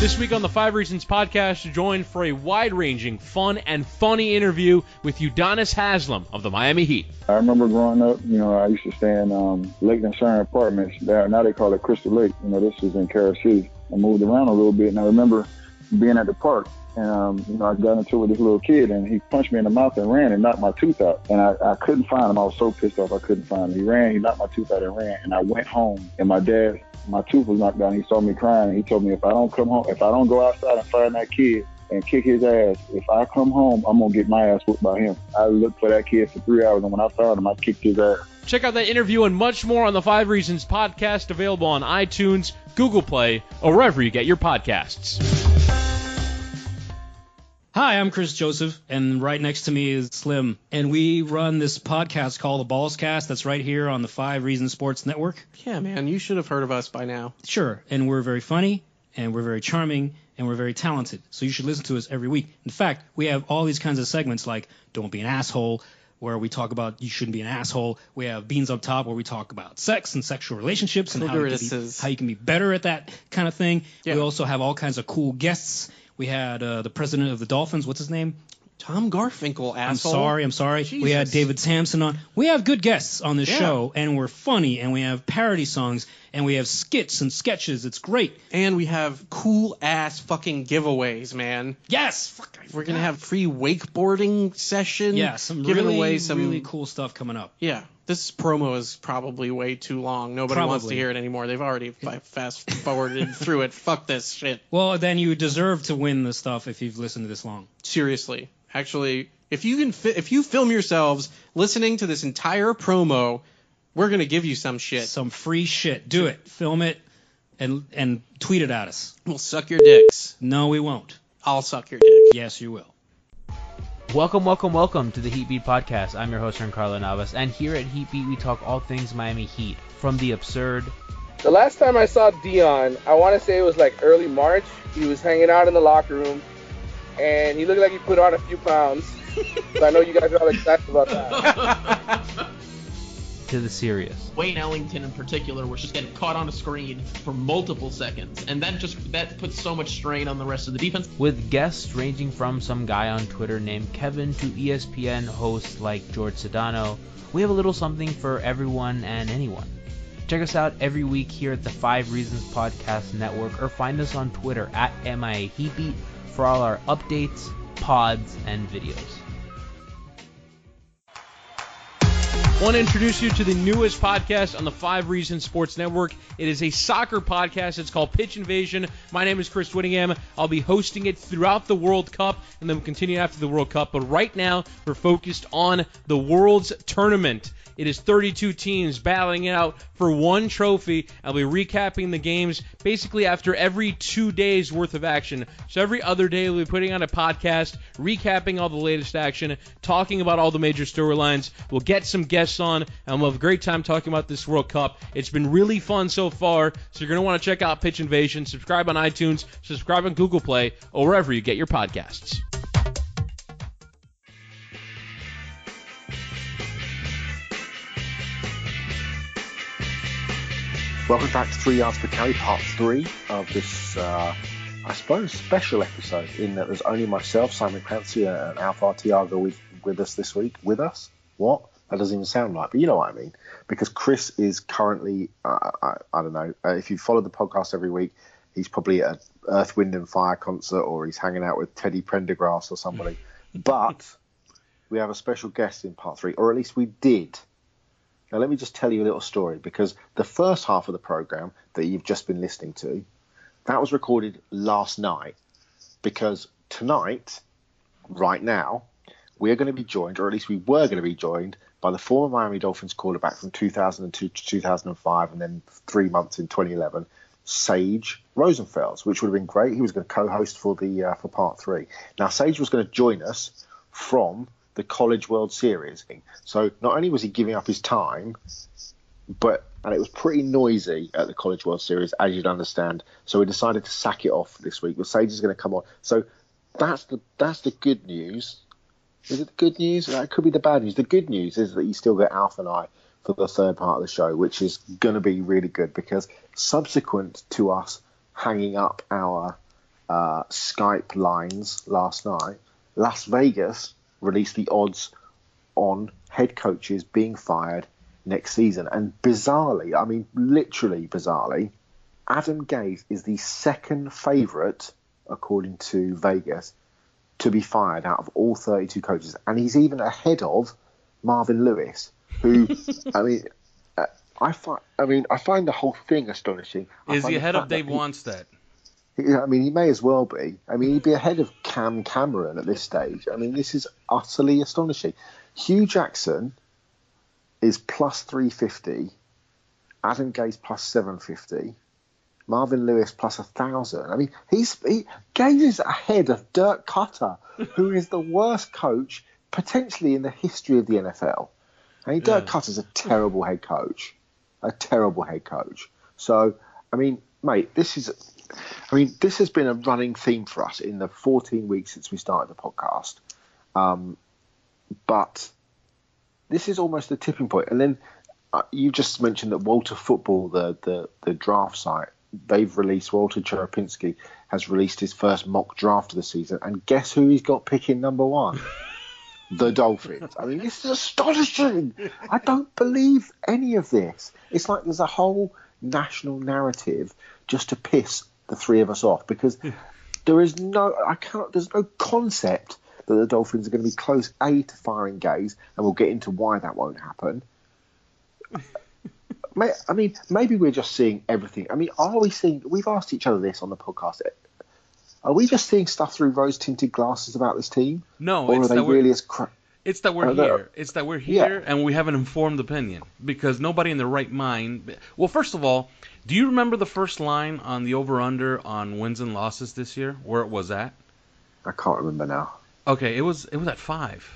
This week on the Five Reasons podcast, joined for a wide ranging, fun, and funny interview with Udonis Haslem of the Miami Heat. I remember growing up, you know, I used to stay in um, Lake Concern Apartments. There, now they call it Crystal Lake. You know, this was in Carol City. I moved around a little bit, and I remember being at the park. And, um, you know, I got into it with this little kid, and he punched me in the mouth and ran and knocked my tooth out. And I, I couldn't find him. I was so pissed off I couldn't find him. He ran, he knocked my tooth out and ran. And I went home, and my dad my tooth was knocked out. He saw me crying. He told me if I don't come home, if I don't go outside and find that kid and kick his ass, if I come home, I'm gonna get my ass whooped by him. I looked for that kid for three hours, and when I found him, I kicked his ass. Check out that interview and much more on the Five Reasons podcast, available on iTunes, Google Play, or wherever you get your podcasts. Hi, I'm Chris Joseph, and right next to me is Slim. And we run this podcast called The Balls Cast that's right here on the Five Reasons Sports Network. Yeah, man, you should have heard of us by now. Sure, and we're very funny, and we're very charming, and we're very talented. So you should listen to us every week. In fact, we have all these kinds of segments like Don't Be an Asshole, where we talk about you shouldn't be an asshole. We have Beans Up Top, where we talk about sex and sexual relationships and how you, can be, how you can be better at that kind of thing. Yeah. We also have all kinds of cool guests we had uh, the president of the Dolphins. What's his name? Tom Garfinkel, asshole. I'm sorry, I'm sorry. Jesus. We had David Samson on. We have good guests on this yeah. show, and we're funny, and we have parody songs, and we have skits and sketches. It's great. And we have cool ass fucking giveaways, man. Yes. Fuck, we're gonna have free wakeboarding session. Yeah, some giving really, away some really cool stuff coming up. Yeah. This promo is probably way too long. Nobody probably. wants to hear it anymore. They've already fast forwarded [LAUGHS] through it. Fuck this shit. Well, then you deserve to win the stuff if you've listened to this long. Seriously, actually, if you can, fi- if you film yourselves listening to this entire promo, we're gonna give you some shit. Some free shit. Do it. Film it, and and tweet it at us. We'll suck your dicks. No, we won't. I'll suck your dick. Yes, you will. Welcome, welcome, welcome to the Heatbeat Podcast. I'm your host, Carlo Navas, and here at Heatbeat, we talk all things Miami Heat, from the absurd. The last time I saw Dion, I want to say it was like early March. He was hanging out in the locker room, and he looked like he put on a few pounds. [LAUGHS] so I know you guys are all excited about that. [LAUGHS] to the serious. Wayne Ellington in particular was just getting caught on a screen for multiple seconds, and that just that puts so much strain on the rest of the defense. With guests ranging from some guy on Twitter named Kevin to ESPN hosts like George Sedano, we have a little something for everyone and anyone. Check us out every week here at the Five Reasons Podcast Network or find us on Twitter at MIA Heatbeat for all our updates, pods, and videos. Want to introduce you to the newest podcast on the Five Reasons Sports Network. It is a soccer podcast. It's called Pitch Invasion. My name is Chris Whittingham. I'll be hosting it throughout the World Cup and then we'll continue after the World Cup. But right now, we're focused on the World's Tournament. It is 32 teams battling it out for one trophy. I'll be recapping the games basically after every two days worth of action. So every other day, we'll be putting on a podcast, recapping all the latest action, talking about all the major storylines. We'll get some guests on, and we'll have a great time talking about this World Cup. It's been really fun so far, so you're going to want to check out Pitch Invasion. Subscribe on iTunes, subscribe on Google Play, or wherever you get your podcasts. Welcome back to Three Yards Per Carry, part three of this, uh, I suppose, special episode. In that there's only myself, Simon Clancy, and Alpha Tiago with with us this week. With us? What? That doesn't even sound right, but you know what I mean. Because Chris is currently, uh, I, I, don't know, uh, if you follow the podcast every week, he's probably at an Earth, Wind and Fire concert or he's hanging out with Teddy Prendergrass or somebody. [LAUGHS] but we have a special guest in part three, or at least we did. Now, let me just tell you a little story because the first half of the program that you've just been listening to, that was recorded last night. Because tonight, right now, we're going to be joined, or at least we were going to be joined, by the former Miami Dolphins quarterback from 2002 to 2005 and then three months in 2011, Sage Rosenfels, which would have been great. He was going to co-host for the uh, for part three. Now Sage was going to join us from the College World Series. So not only was he giving up his time, but and it was pretty noisy at the College World Series, as you'd understand. So we decided to sack it off this week. Well, Sage is going to come on. So that's the that's the good news. Is it the good news? That could be the bad news. The good news is that you still get Alf and I for the third part of the show, which is going to be really good because subsequent to us hanging up our uh, Skype lines last night, Las Vegas released the odds on head coaches being fired next season. And bizarrely, I mean, literally bizarrely, Adam Gase is the second favourite, according to Vegas, to be fired out of all 32 coaches. And he's even ahead of Marvin Lewis, who, [LAUGHS] I mean, uh, I find, I mean, I find the whole thing astonishing. Is he ahead of fact that Dave he- Wannstedt? I mean, he may as well be. I mean, he'd be ahead of Cam Cameron at this stage. I mean, this is utterly astonishing. Hue Jackson is plus 350, Adam Gase plus 750, Marvin Lewis plus 1,000. I mean, he's he, Gase is ahead of Dirk Koetter, who is the worst coach potentially in the history of the NFL. I mean, Dirk Yeah. Koetter's a terrible head coach, a terrible head coach. So, I mean, mate, this is, I mean, this has been a running theme for us in the 14 weeks since we started the podcast. Um, but this is almost the tipping point. And then uh, you just mentioned that Walter Football, the, the, the draft site, they've released, Walter Cherepinsky has released his first mock draft of the season. And guess who he's got picking number one? [LAUGHS] the Dolphins. I mean, this is astonishing. I don't believe any of this. It's like there's a whole national narrative just to piss the three of us off because there is no, I cannot, there's no concept that the Dolphins are going to be close A to firing Gase, and we'll get into why that won't happen. [LAUGHS] I mean, maybe we're just seeing everything. I mean, are we seeing? We've asked each other this on the podcast. Are we just seeing stuff through rose-tinted glasses about this team? No, or are they really as crap? It's that we're here. It's that we're here and we have an informed opinion because nobody in their right mind. Well, first of all, do you remember the first line on the over/under on wins and losses this year? Where it was at? I can't remember now. Okay, it was it was at five.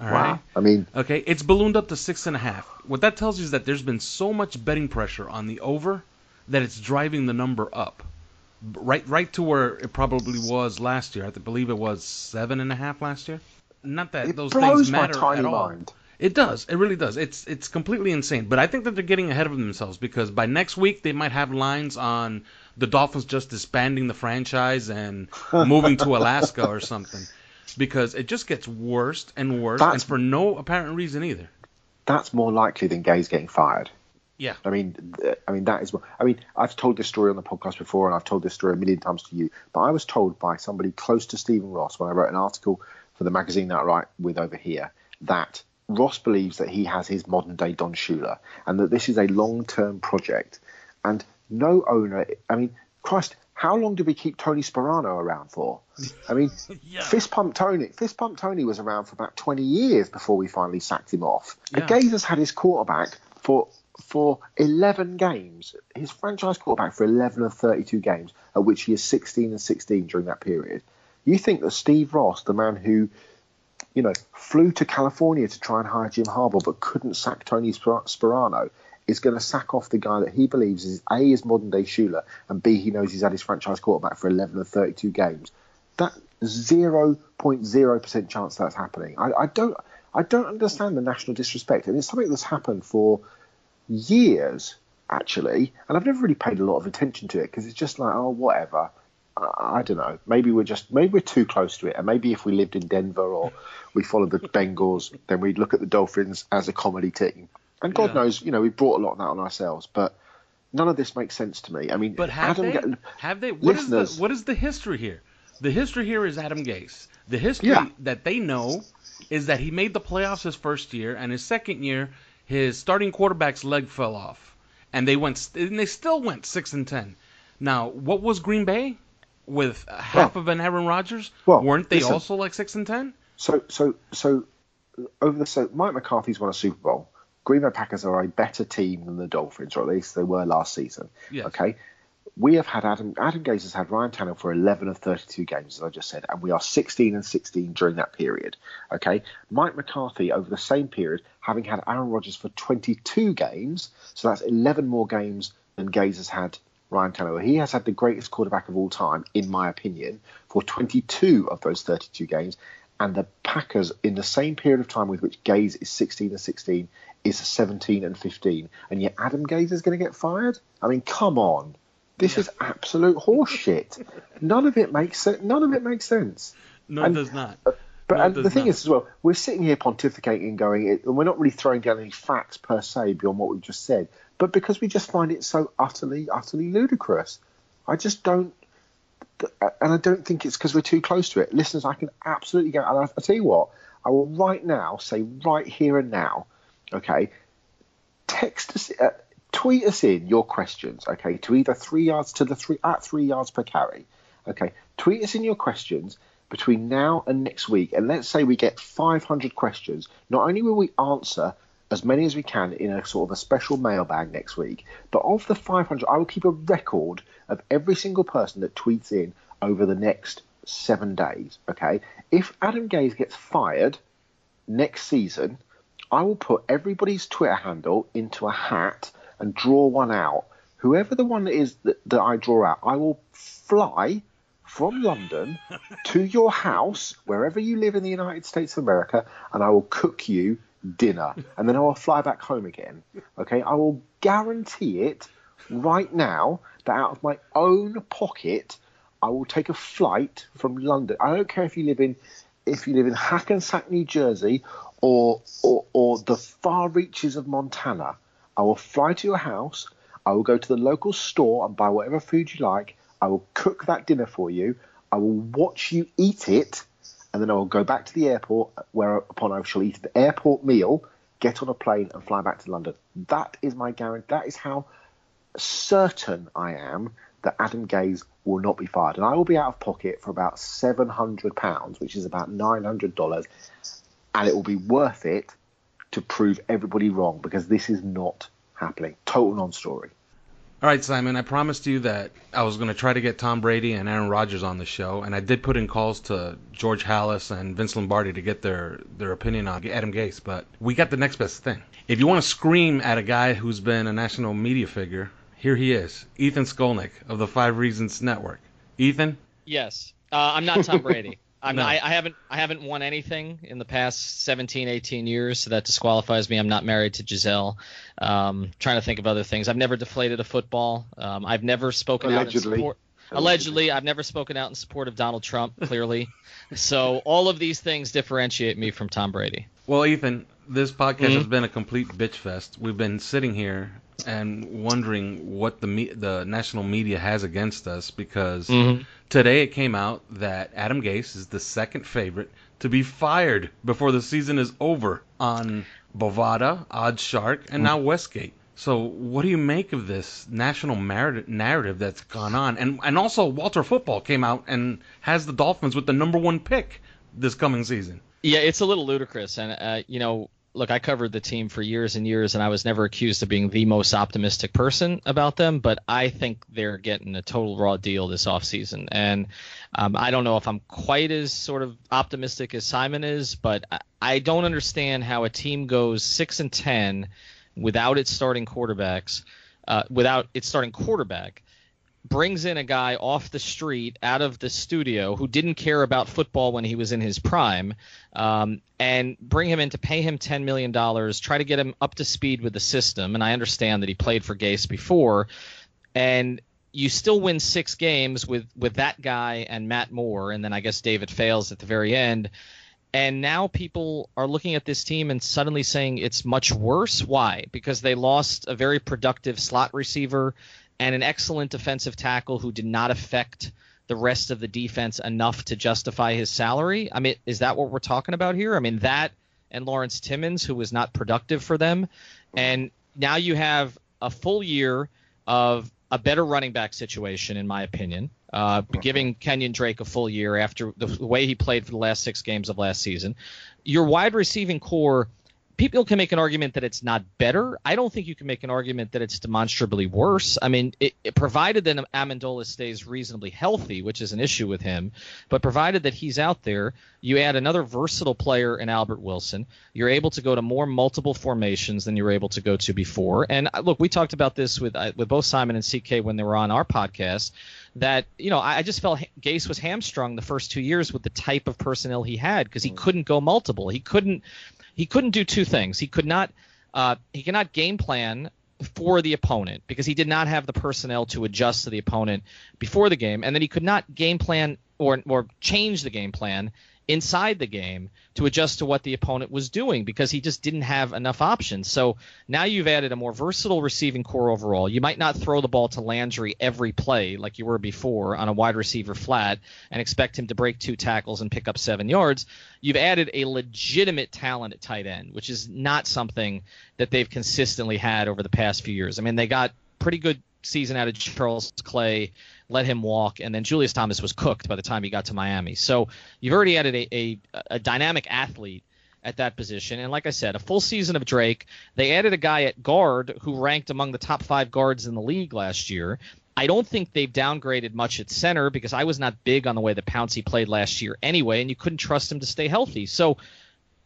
All Wow. right. I mean, Okay, it's ballooned up to six and a half. What that tells you is that there's been so much betting pressure on the over that it's driving the number up, right right to where it probably was last year. I believe it was seven and a half last year. Not that It those blows things my matter tiny at all. mind. It does. It really does. It's it's completely insane. But I think that they're getting ahead of themselves because by next week they might have lines on the Dolphins just disbanding the franchise and [LAUGHS] moving to Alaska or something. Because it just gets worse and worse, That's- and for no apparent reason either. that's more likely than Gase getting fired. Yeah. I mean, I mean that is. I mean, I've told this story on the podcast before, and I've told this story a million times to you. But I was told by somebody close to Stephen Ross when I wrote an article for the magazine that I write with over here that Ross believes that he has his modern day Don Shula, and that this is a long term project. And no owner. I mean, Christ, how long did we keep Tony Sparano around for? I mean, [LAUGHS] Fist Pump Tony. Fist Pump Tony was around for about 20 years before we finally sacked him off. And Yeah. Has had his quarterback for for 11 games. His franchise quarterback for 11 of 32 games, at which he is 16 and 16 during that period. You think that Steve Ross, the man who, you know, flew to California to try and hire Jim Harbaugh but couldn't sack Tony Sparano, is going to sack off the guy that he believes is A is modern day Shula and B he knows he's had his franchise quarterback for 11 of 32 games. That 0.0% chance that's happening. I, I don't I don't understand the national disrespect, and it's something that's happened for years actually, and I've never really paid a lot of attention to it because it's just like oh whatever. I, don't know. Maybe we're just maybe we're too close to it, and maybe if we lived in Denver or we followed the Bengals, then we'd look at the Dolphins as a comedy team. And God Yeah. knows, you know, we brought a lot of that on ourselves, but none of this makes sense to me. I mean, But have Adam they? Ga- have they? What is listeners- the what is the history here? The history here is Adam Gase. The history Yeah. that they know is that he made the playoffs his first year, and his second year, his starting quarterback's leg fell off, and they went and they still went six and ten. Now, what was Green Bay with half of an Aaron Rodgers? Well, Weren't they listen. also like six and ten? So, so, so over the so Mike McCarthy's won a Super Bowl. Green Bay Packers are a better team than the Dolphins, or at least they were last season. Yes. Okay. We have had Adam Adam Gase has had Ryan Tannehill for 11 of 32 games, as I just said, and we are 16 and 16 during that period. Okay. Mike McCarthy over the same period, having had Aaron Rodgers for 22 games, so that's 11 more games than Gase has had Ryan Tannehill. He has had the greatest quarterback of all time, in my opinion, for 22 of those 32 games. And the Packers, in the same period of time with which Gase is 16 and 16, is 17 and 15. And yet Adam Gase is going to get fired? I mean, come on. This is absolute horseshit. None of it makes sense. None of it makes sense. No, it does not. Uh, but No, and the thing not. is, as well, we're sitting here pontificating and going, it, and we're not really throwing down any facts per se beyond what we've just said, but because we just find it so utterly, utterly ludicrous. I just don't, and I don't think it's because we're too close to it. Listeners, I can absolutely go, and I, I tell you what, I will right now say, right here and now, okay, text us, uh, tweet us in your questions, okay, to either three yards to the three at three yards per carry, okay. Tweet us in your questions between now and next week, and let's say we get 500 questions. Not only will we answer as many as we can in a sort of a special mailbag next week, but of the 500, I will keep a record of every single person that tweets in over the next seven days. Okay, if Adam Gase gets fired next season, I will put everybody's Twitter handle into a hat and draw one out. Whoever the one is that, that I draw out, I will fly from London [LAUGHS] to your house, wherever you live in the United States of America, and I will cook you dinner. And then I will fly back home again. Okay, I will guarantee it right now that out of my own pocket, I will take a flight from London. I don't care if you live in if you live in Hackensack, New Jersey, or or, or the far reaches of Montana. I will fly to your house. I will go to the local store and buy whatever food you like. I will cook that dinner for you. I will watch you eat it, and then I will go back to the airport, whereupon I shall eat the airport meal, get on a plane, and fly back to London. That is my guarantee. That is how certain I am that Adam Gase will not be fired, and I will be out of pocket for about seven hundred pounds, which is about nine hundred dollars, and it will be worth it to prove everybody wrong because this is not happening. Total non-story. All right, Simon, I promised you that I was going to try to get Tom Brady and Aaron Rodgers on the show, and I did put in calls to George Halas and Vince Lombardi to get their, their opinion on Adam Gase, but we got the next best thing. If you want to scream at a guy who's been a national media figure, here he is, Ethan Skolnick of the Five Reasons Network. Ethan? Yes. Uh, I'm not Tom Brady. [LAUGHS] I'm No. not, I, I haven't I haven't won anything in the past 17, 18 years, so that disqualifies me. I'm not married to Gisele. Um, trying to think of other things. I've never deflated a football. Um, I've never spoken out in Allegedly. support. Allegedly, I've never spoken out in support of Donald Trump. Clearly, [LAUGHS] so all of these things differentiate me from Tom Brady. Well, Ethan, this podcast Mhm. has been a complete bitch fest. We've been sitting here and wondering what the me- the national media has against us because Mhm. today it came out that Adam Gase is the second favorite to be fired before the season is over on Bovada, Odd Shark, and now Westgate. So, what do you make of this national mar- narrative that's gone on? And and also, Walter Football came out and has the Dolphins with the number one pick this coming season. Yeah, it's a little ludicrous, and uh, you know, look, I covered the team for years and years, and I was never accused of being the most optimistic person about them. But I think they're getting a total raw deal this offseason. and um, I don't know if I'm quite as sort of optimistic as Simon is, but I, don't understand how a team goes six and ten without its starting quarterbacks, uh, without its starting quarterback brings in a guy off the street out of the studio who didn't care about football when he was in his prime um, and bring him in to pay him $10 million try to get him up to speed with the system and i understand that he played for gase before and you still win six games with with that guy and matt moore and then i guess david fales at the very end and now people are looking at this team and suddenly saying it's much worse. Why? Because they lost a very productive slot receiver and an excellent defensive tackle who did not affect the rest of the defense enough to justify his salary. I mean, is that what we're talking about here? I mean, that and Lawrence Timmons, who was not productive for them. And now you have a full year of a better running back situation, in my opinion. Uh, giving Kenyan Drake a full year after the, the way he played for the last six games of last season. Your wide receiving corps people can make an argument that it's not better. I don't think you can make an argument that it's demonstrably worse. I mean, it, it, provided that Amendola stays reasonably healthy, which is an issue with him, but provided that he's out there, you add another versatile player in Albert Wilson. You're able to go to more multiple formations than you were able to go to before. And uh, look, we talked about this with uh, with both Simon and CK when they were on our podcast. That you know, I, I just felt Gase was hamstrung the first two years with the type of personnel he had because he couldn't go multiple. He couldn't he couldn't do two things. He could not uh, he cannot game plan for the opponent because he did not have the personnel to adjust to the opponent before the game, and then he could not game plan or or change the game plan inside the game to adjust to what the opponent was doing because he just didn't have enough options. So now you've added a more versatile receiving corps overall. You might not throw the ball to Landry every play like you were before on a wide receiver flat and expect him to break two tackles and pick up seven yards. You've added a legitimate talent at tight end, which is not something that they've consistently had over the past few years. I mean, they got pretty good season out of Charles Clay let him walk, and then Julius Thomas was cooked by the time he got to Miami. So you've already added a, a, a dynamic athlete at that position. And like I said, a full season of Drake. They added a guy at guard who ranked among the top five guards in the league last year. I don't think they've downgraded much at center because I was not big on the way that Pouncey played last year anyway, and you couldn't trust him to stay healthy. So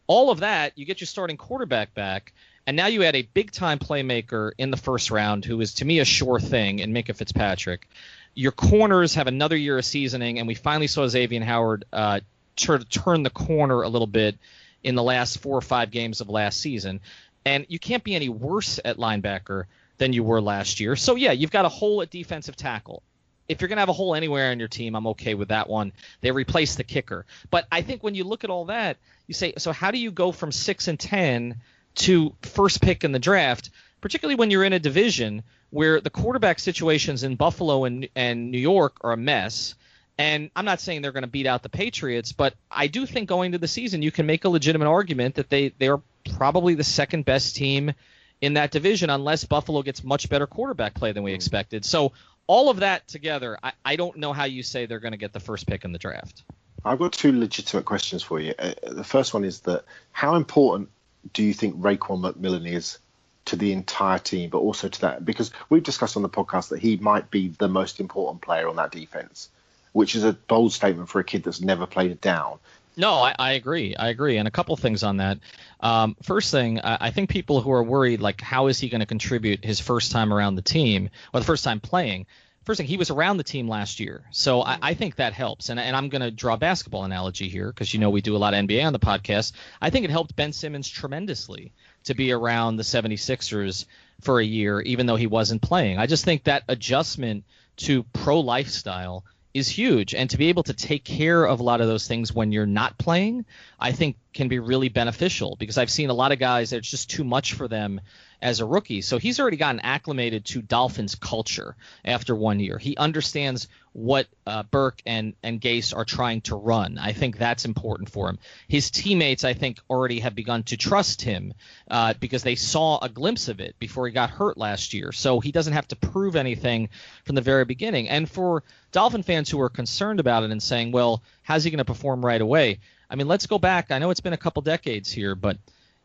all of that, you get your starting quarterback back. And now you add a big time playmaker in the first round who is to me a sure thing in Minkah Fitzpatrick. Your corners have another year of seasoning, and we finally saw Xavier Howard uh, turn, turn the corner a little bit in the last four or five games of last season. And you can't be any worse at linebacker than you were last year. So, yeah, you've got a hole at defensive tackle. If you're going to have a hole anywhere on your team, I'm okay with that one. They replaced the kicker. But I think when you look at all that, you say, so how do you go from 6 and 10 to first pick in the draft, particularly when you're in a division where the quarterback situations in Buffalo and, and New York are a mess. And I'm not saying they're going to beat out the Patriots, but I do think going to the season, you can make a legitimate argument that they, they are probably the second best team in that division, unless Buffalo gets much better quarterback play than we expected. So, all of that together, I, I don't know how you say they're going to get the first pick in the draft. I've got two legitimate questions for you. Uh, the first one is that how important do you think Raekwon McMillan is to the entire team, but also to that because we've discussed on the podcast that he might be the most important player on that defense, which is a bold statement for a kid that's never played it down. No, I, I agree. I agree. And a couple things on that. Um, first thing, I, I think people who are worried, like, how is he going to contribute his first time around the team or the first time playing? First thing, he was around the team last year, so I, I think that helps. And, and I'm going to draw a basketball analogy here because you know we do a lot of NBA on the podcast. I think it helped Ben Simmons tremendously to be around the 76ers for a year, even though he wasn't playing. I just think that adjustment to pro lifestyle is huge. And to be able to take care of a lot of those things when you're not playing, I think can be really beneficial because I've seen a lot of guys that it's just too much for them as a rookie. So he's already gotten acclimated to Dolphins culture after one year. He understands what uh, Burke and and Gase are trying to run. I think that's important for him. His teammates, I think, already have begun to trust him uh, because they saw a glimpse of it before he got hurt last year. So he doesn't have to prove anything from the very beginning. And for Dolphin fans who are concerned about it and saying, "Well, how's he going to perform right away?" I mean, let's go back. I know it's been a couple decades here, but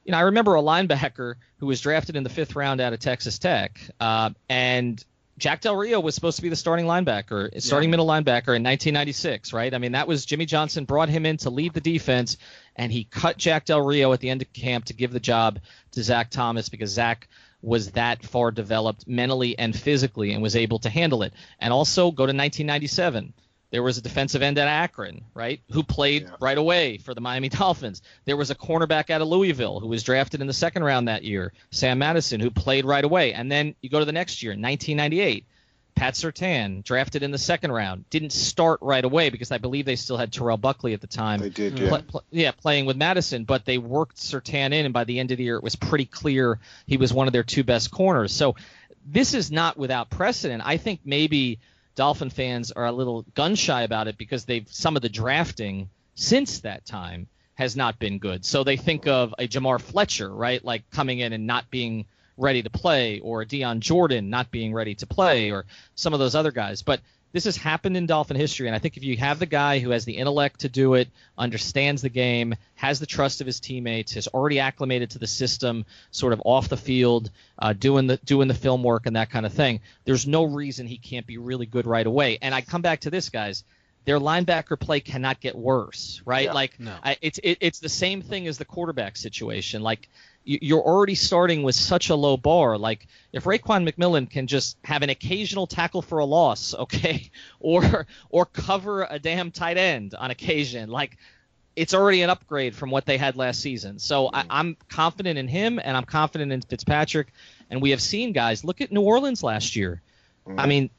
you know, I remember a linebacker who was drafted in the fifth round out of Texas Tech, uh, and Jack Del Rio was supposed to be the starting linebacker, starting yeah. middle linebacker in 1996, right? I mean, that was Jimmy Johnson brought him in to lead the defense, and he cut Jack Del Rio at the end of camp to give the job to Zach Thomas because Zach was that far developed mentally and physically and was able to handle it. And also go to 1997. There was a defensive end at Akron, right, who played yeah. right away for the Miami [LAUGHS] Dolphins. There was a cornerback out of Louisville who was drafted in the second round that year, Sam Madison, who played right away. And then you go to the next year, 1998. Pat Surtain, drafted in the second round, didn't start right away because I believe they still had Terrell Buckley at the time. They did, mm-hmm. yeah. Pl- pl- yeah, playing with Madison, but they worked Surtain in, and by the end of the year, it was pretty clear he was one of their two best corners. So this is not without precedent. I think maybe – Dolphin fans are a little gun shy about it because they've some of the drafting since that time has not been good. So they think of a Jamar Fletcher, right, like coming in and not being ready to play, or a Dion Jordan not being ready to play, or some of those other guys. But this has happened in Dolphin history, and I think if you have the guy who has the intellect to do it, understands the game, has the trust of his teammates, has already acclimated to the system, sort of off the field, uh, doing the doing the film work and that kind of thing, there's no reason he can't be really good right away. And I come back to this, guys their linebacker play cannot get worse, right? Yeah, like no. I, it's it, it's the same thing as the quarterback situation. Like you're already starting with such a low bar. Like if Raekwon McMillan can just have an occasional tackle for a loss, [LAUGHS] okay, or or cover a damn tight end on occasion, like it's already an upgrade from what they had last season. So I, I'm confident in him, and I'm confident in Fitzpatrick. And we have seen guys look at New Orleans last year. Mm-hmm. I mean,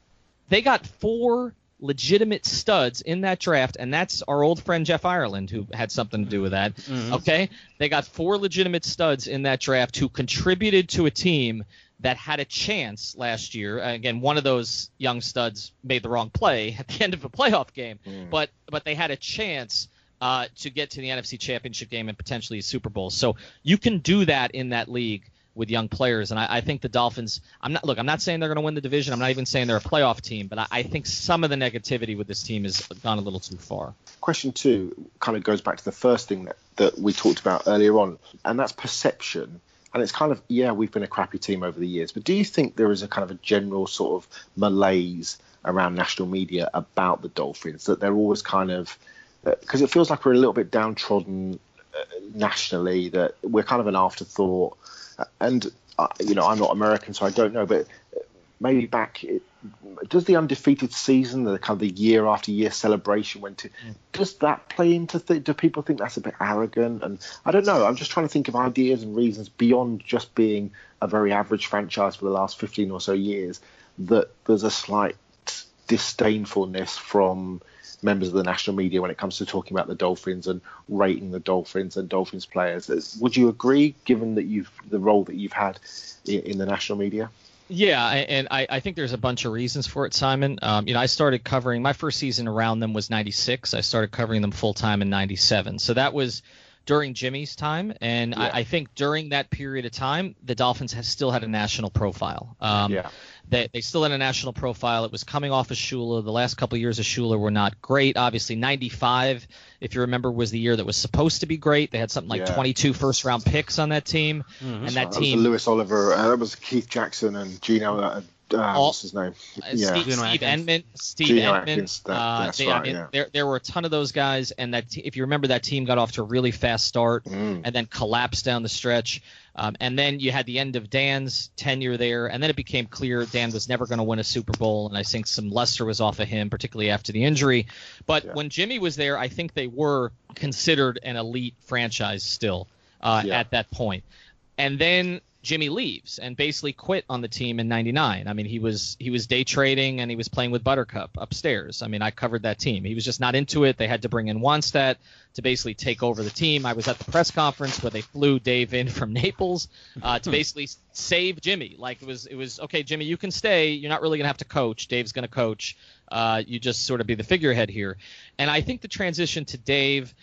they got four legitimate studs in that draft, and that's our old friend Jeff Ireland who had something to do with that. Mhm. Okay, they got four legitimate studs in that draft who contributed to a team that had a chance last year. Again, one of those young studs made the wrong play [LAUGHS] at the end of a playoff game, but but they had a chance. Uh, to get to the NFC Championship game and potentially a Super Bowl, so you can do that in that league with young players. And I, I think the Dolphins. I'm not look. I'm not saying they're going to win the division. I'm not even saying they're a playoff team. But I, I think some of the negativity with this team has gone a little too far. question two kind of goes back to the first thing that, that we talked about earlier on, and that's perception. And it's kind of, yeah, we've been a crappy team over the years, but do you think there is a kind of a general sort of malaise around national media about the Dolphins that they're always kind of, because it feels like we're a little bit downtrodden uh, nationally, that we're kind of an afterthought. And, uh, you know, I'm not American, so I don't know, but maybe back does the undefeated season the kind of the year after year celebration went to does that play into th- do people think that's a bit arrogant and i don't know i'm just trying to think of ideas and reasons beyond just being a very average franchise for the last 15 or so years that there's a slight disdainfulness from members of the national media when it comes to talking about the dolphins and rating the dolphins and dolphins players would you agree given that you've the role that you've had in, in the national media Yeah, and I, I think there's a bunch of reasons for it, Simon. Um, you know, I started covering my first season around them was '96. I started covering them full time in '97. So that was during Jimmy's time, and I, I think during that period of time, the Dolphins have still had a national profile. Um, Yeah. They, they still had a national profile. It was coming off of Shula. The last couple of years of Shula were not great. Obviously, 95, if you remember, was the year that was supposed to be great. They had something like Yeah. 22 first round picks on that team. And that team was team. Louis Oliver. Uh, that was Keith Jackson and Gino. Uh, uh, All- what's his name? Uh, Steve, Steve Emtman, Steve Geno Emtman. Atkins, that- uh, that's they- I mean, yeah. there there were a ton of those guys, and that te- if you remember, that team got off to a really fast start Mm. and then collapsed down the stretch. Um, and then you had the end of Dan's tenure there, and then it became clear Dan was never going to win a Super Bowl, and I think some luster was off of him, particularly after the injury. But when Jimmy was there, I think they were considered an elite franchise still uh, Yeah. at that point. And then Jimmy leaves and basically quit on the team in '99. I mean, he was he was day trading and he was playing with Buttercup upstairs. I mean, I covered that team. He was just not into it. They had to bring in Wannstedt to basically take over the team. I was at the press conference where they flew Dave in [LAUGHS] from Naples uh, to basically save Jimmy. Like it was it was okay, Jimmy, you can stay. You're not really gonna have to coach. Dave's gonna coach. Uh, you just sort of be the figurehead here. And I think the transition to Dave.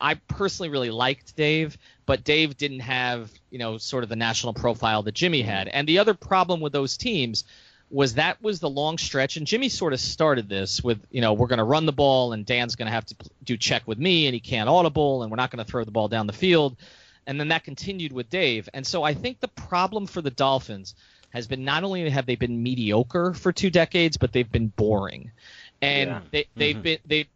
I personally really liked Dave, but Dave didn't have, you know, sort of the national profile that Jimmy had. And the other problem with those teams was that was the long stretch, and Jimmy sort of started this with, you know, we're going to run the ball, and Dan's going to have to do check with me, and he can't audible, and we're not going to throw the ball down the field. And then that continued with Dave. And so I think the problem for the Dolphins has been not only have they been mediocre for two decades, but they've been boring. And Yeah. they, they've Mhm. been they've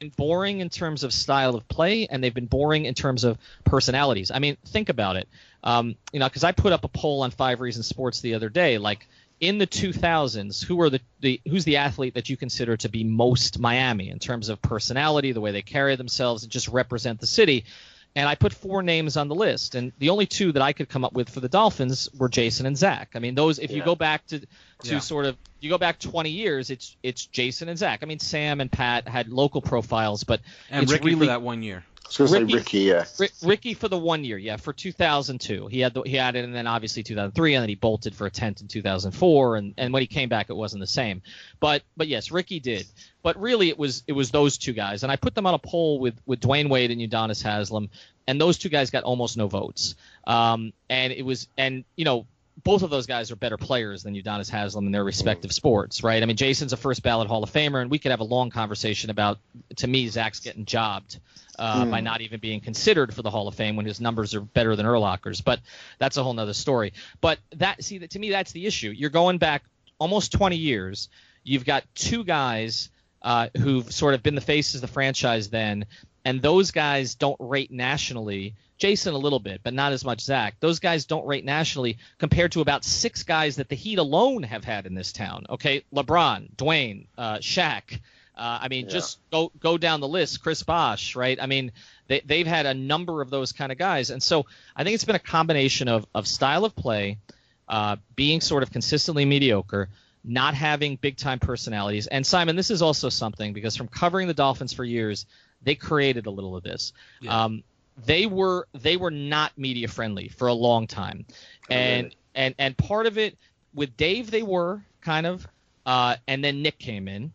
been boring in terms of style of play, and they've been boring in terms of personalities. I mean, think about it. Um, you know, because I put up a poll on Five Reasons Sports the other day, like in the 2000s, who are the, the who's the athlete that you consider to be most Miami in terms of personality, the way they carry themselves, and just represent the city? And I put four names on the list, and the only two that I could come up with for the Dolphins were Jason and Zach. I mean, those if you go back to to Yeah. sort of you go back 20 years, it's it's Jason and Zach. I mean, Sam and Pat had local profiles, but And Ricky really, for that one year. Was going to say Ricky, yeah. Ri- Ricky for the one year, yeah, for 2002. He had the, he had it, and then obviously 2003, and then he bolted for a tent in 2004, and, and when he came back, it wasn't the same. But but yes, Ricky did. But really, it was it was those two guys, and I put them on a poll with with Dwyane Wade and Udonis Haslem, and those two guys got almost no votes. Um, and it was and you know both of those guys are better players than Udonis Haslem in their respective sports, right? I mean, Jason's a first ballot Hall of Famer, and we could have a long conversation about, to me, Zach's getting jobbed uh, Mm. by not even being considered for the Hall of Fame when his numbers are better than Urlacher's. But that's a whole nother story. But that, see, that, to me, that's the issue. You're going back almost 20 years. You've got two guys uh, who've sort of been the faces of the franchise then, and those guys don't rate nationally. Jason a little bit, but not as much Zach. Those guys don't rate nationally compared to about six guys that the Heat alone have had in this town. Okay, LeBron, Dwyane, uh, Shaq. Uh, I mean, Yeah. just go go down the list. Chris Bosh, right? I mean, they they've had a number of those kind of guys, and so I think it's been a combination of of style of play, uh, being sort of consistently mediocre, not having big time personalities. And Simon, this is also something because from covering the Dolphins for years, they created a little of this. Um, they were they were not media friendly for a long time, and and and part of it with Dave they were kind of, uh, and then Nick came in,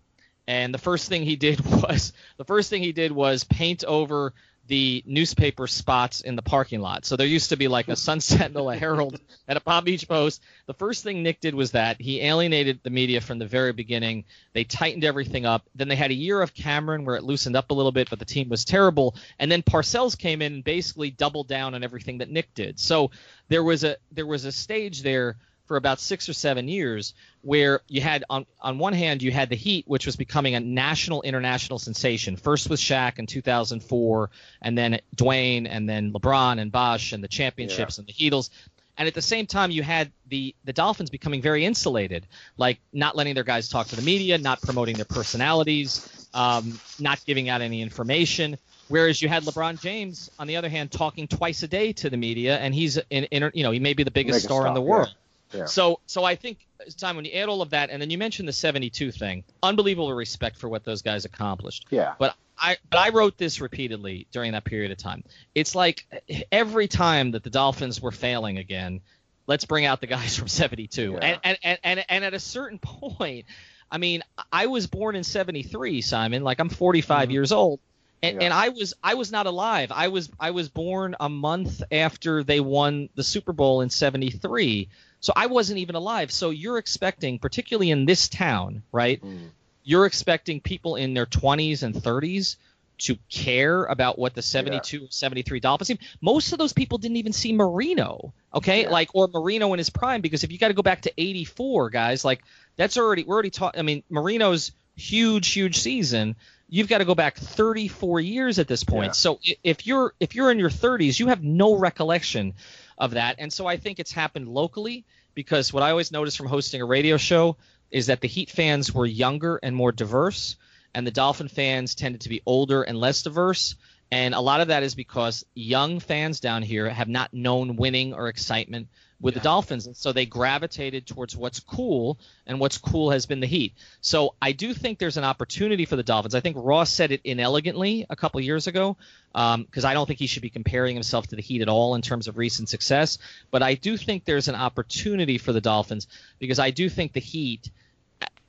and the first thing he did [LAUGHS] was the first thing he did was paint over the newspaper spots in the parking lot. So there used to be like a Sun Sentinel, a Herald, [LAUGHS] and a Palm Beach Post. The first thing Nick did was that he alienated the media from the very beginning. They tightened everything up. Then they had a year of Cameron where it loosened up a little bit, but the team was terrible. And then Parcells came in and basically doubled down on everything that Nick did. So there was a there was a stage there for about six or seven years where you had on on one hand you had the Heat, which was becoming a national international sensation. First with Shaq in 2004, and then Dwyane, and then LeBron and Bosh and the championships and the Heatles. And at the same time, you had the the Dolphins becoming very insulated, like not letting their guys talk to the media, not promoting their personalities, um, not giving out any information. Whereas you had LeBron James, on the other hand, talking twice a day to the media, and he's in, in you know he may be the biggest Mega star in the world. yeah. Yeah. So so I think time when you add all of that, and then you mentioned the 72 thing, unbelievable respect for what those guys accomplished. Yeah. But I but I wrote this repeatedly during that period of time. It's like every time that the Dolphins were failing again, let's bring out the guys from 72. And, and, and and and at a certain [LAUGHS] point, I mean, I was born in 73, Simon. Like I'm 45 mm-hmm. years old. And, and I was I was not alive. I was I was born a month after they won the Super Bowl in 73. So I wasn't even alive. So you're expecting, particularly in this town, right? Mm. You're expecting people in their 20s and 30s to care about what the 72 73 Dolphins team. Most of those people didn't even see Marino, okay? Like or Marino in his prime because if you got to go back to 84, guys, like that's already we're already talking I mean, Marino's huge huge season. You've got to go back 34 years at this point. So if you're if you're in your 30s, you have no recollection of that. And so I think it's happened locally because what I always notice from hosting a radio show is that the Heat fans were younger and more diverse, and the Dolphin fans tended to be older and less diverse. And a lot of that is because young fans down here have not known winning or excitement with the Dolphins, and so they gravitated towards what's cool, and what's cool has been the Heat. So I do think there's an opportunity for the Dolphins. I think Ross said it inelegantly a couple years ago, um, because I don't think he should be comparing himself to the Heat at all in terms of recent success. But I do think there's an opportunity for the Dolphins because I do think the Heat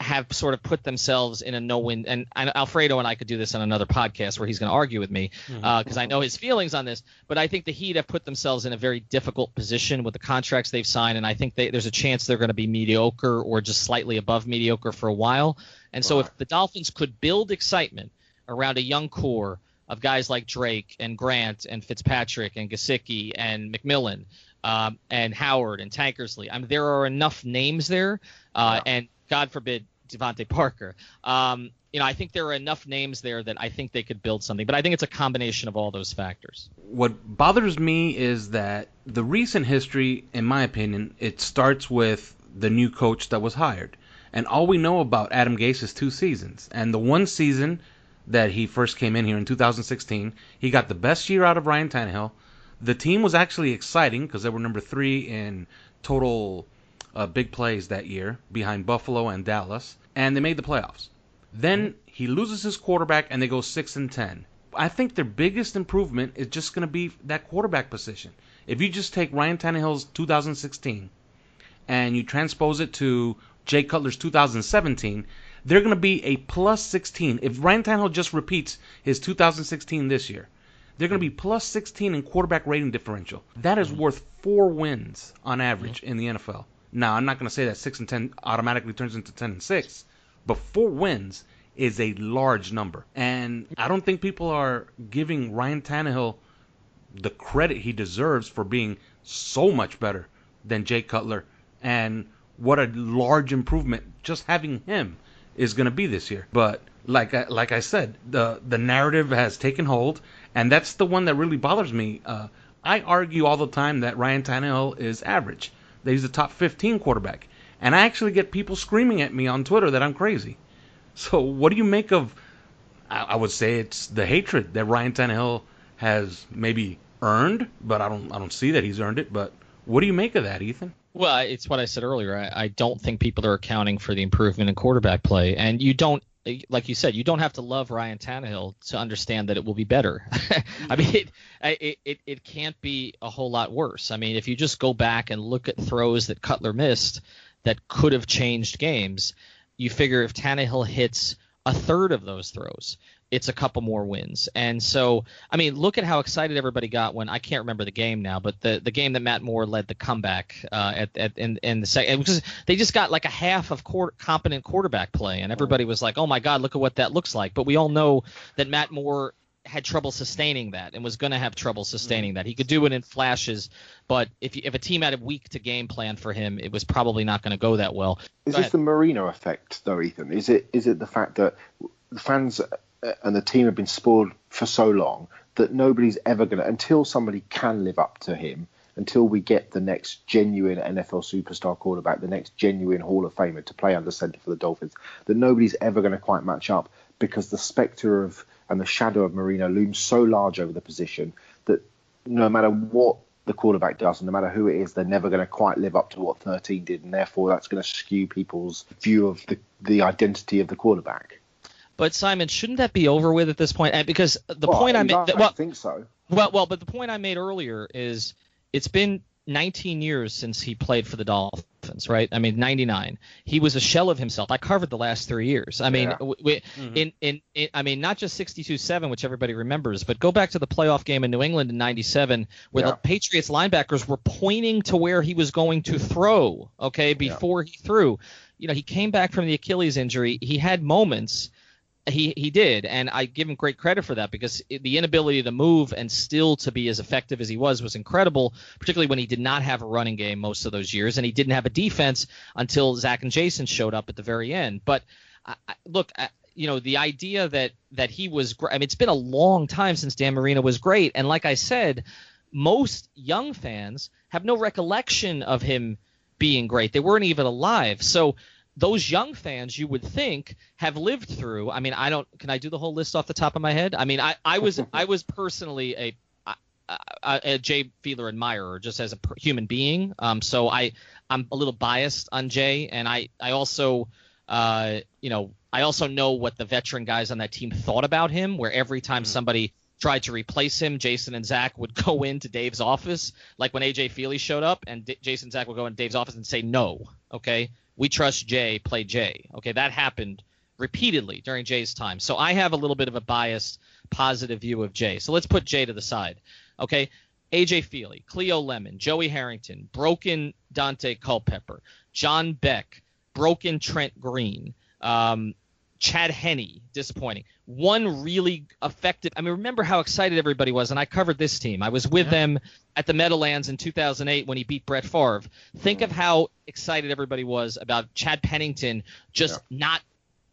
have sort of put themselves in a no-win. And, and Alfredo and I could do this on another podcast where he's going to argue with me because I know his feelings on this. But I think the Heat have put themselves in a very difficult position with the contracts they've signed, and I think they, there's a chance they're going to be mediocre or just slightly above mediocre for a while. And so if the Dolphins could build excitement around a young core of guys like Drake and Grant and Fitzpatrick and Gesicki and McMillan um, and Howard and Tankersley. I mean, there are enough names there, uh, and God forbid DeVante Parker. Um, you know, I think there are enough names there that I think they could build something. But I think it's a combination of all those factors. What bothers me is that the recent history, in my opinion, it starts with the new coach that was hired. And all we know about Adam Gase is two seasons. And the one season that he first came in here in 2016, he got the best year out of Ryan Tannehill. The team was actually exciting because they were number three in total uh, big plays that year behind Buffalo and Dallas, and they made the playoffs. Then he loses his quarterback and they go six and ten. I think their biggest improvement is just going to be that quarterback position. If you just take Ryan Tannehill's 2016 and you transpose it to Jay Cutler's 2017, they're going to be a plus 16. If Ryan Tannehill just repeats his 2016 this year, they're going to be plus 16 in quarterback rating differential. That is worth four wins on average in the NFL. Now, I'm not going to say that 6 and 10 automatically turns into 10 and 6, but four wins is a large number. And I don't think people are giving Ryan Tannehill the credit he deserves for being so much better than Jay Cutler and what a large improvement just having him is going to be this year. But like I, like I said, the the narrative has taken hold, and that's the one that really bothers me. Uh, I argue all the time that Ryan Tannehill is average, he's a top 15 quarterback, and I actually get people screaming at me on Twitter that I'm crazy. So what do you make of? I, I would say it's the hatred that Ryan Tannehill has maybe earned, but I don't I don't see that he's earned it. But what do you make of that, Ethan? Well, it's what I said earlier. I, I don't think people are accounting for the improvement in quarterback play, and you don't like you said, you don't have to love Ryan Tannehill to understand that it will be better. [LAUGHS] I mm-hmm. mean, it, it, it, it can't be a whole lot worse. I mean, if you just go back and look at throws that Cutler missed that could have changed games, you figure if Tannehill hits a third of those throws, it's a couple more wins. And so, I mean, look at how excited everybody got when I can't remember the game now, but the the game that Matt Moore led the comeback uh, at, at in, in the second because they just got like a half of competent quarterback play, and everybody was like, "Oh my God, look at what that looks like." But we all know that Matt Moore had trouble sustaining that and was going to have trouble sustaining that. He could do it in flashes, but if if a team had a week to game plan for him, it was probably not going to go that well. Is Go this ahead. the Marino effect, though, Ethan? Is it is it the fact that the fans Uh, and the team have been spoiled for so long that nobody's ever going to, until somebody can live up to him, until we get the next genuine NFL superstar quarterback, the next genuine Hall of Famer to play under center for the Dolphins, that nobody's ever going to quite match up because the specter of and the shadow of Marino looms so large over the position that no matter what the quarterback does, and no matter who it is, they're never going to quite live up to what 13 did, and therefore that's going to skew people's view of the, the identity of the quarterback. But Simon, shouldn't that be over with at this point? And because the Well, point I I made, don't well, think so. well, well, but the point I made earlier is it's been 19 years since he played for the Dolphins, right? I mean, 99. He was a shell of himself. I covered the last three years. I mean, Yeah. w we, mm-hmm. in, in in I mean, not just 62-7, which everybody remembers, but go back to the playoff game in New England in 97, where Yeah. the Patriots linebackers were pointing to where he was going to throw. Okay, before he threw. You know, he came back from the Achilles injury. He had moments he he did, and I give him great credit for that because the inability to move and still to be as effective as he was was incredible, particularly when he did not have a running game most of those years, and he didn't have a defense until Zach and Jason showed up at the very end. But I, I, look, I, you know, the idea that that he was, I mean, it's been a long time since Dan Marino was great, and like I said, most young fans have no recollection of him being great. They weren't even alive, so those young fans you would think have lived through i mean i don't can i do the whole list off the top of my head i mean i, I was i was personally a a, a Jay Fiedler admirer just as a human being. Um, so I I'm a little biased on Jay, and I I also uh, you know I also know what the veteran guys on that team thought about him. Where every time somebody tried to replace him, Jason and Zach would go [LAUGHS] into Dave's office, like when AJ Feeley showed up, and D- Jason and Zach would go into Dave's office and say no. Okay, we trust Jay. Play Jay. Okay, that happened repeatedly during Jay's time. So I have a little bit of a biased positive view of Jay. So let's put Jay to the side. Okay. AJ Feeley, Cleo Lemon, Joey Harrington, broken Daunte Culpepper, John Beck, broken Trent Green, um, Chad Henne, disappointing. One really effective. I mean, remember how excited everybody was, and I covered this team. I was with them at the Meadowlands in 2008 when he beat Brett Favre. Think of how excited everybody was about Chad Pennington just not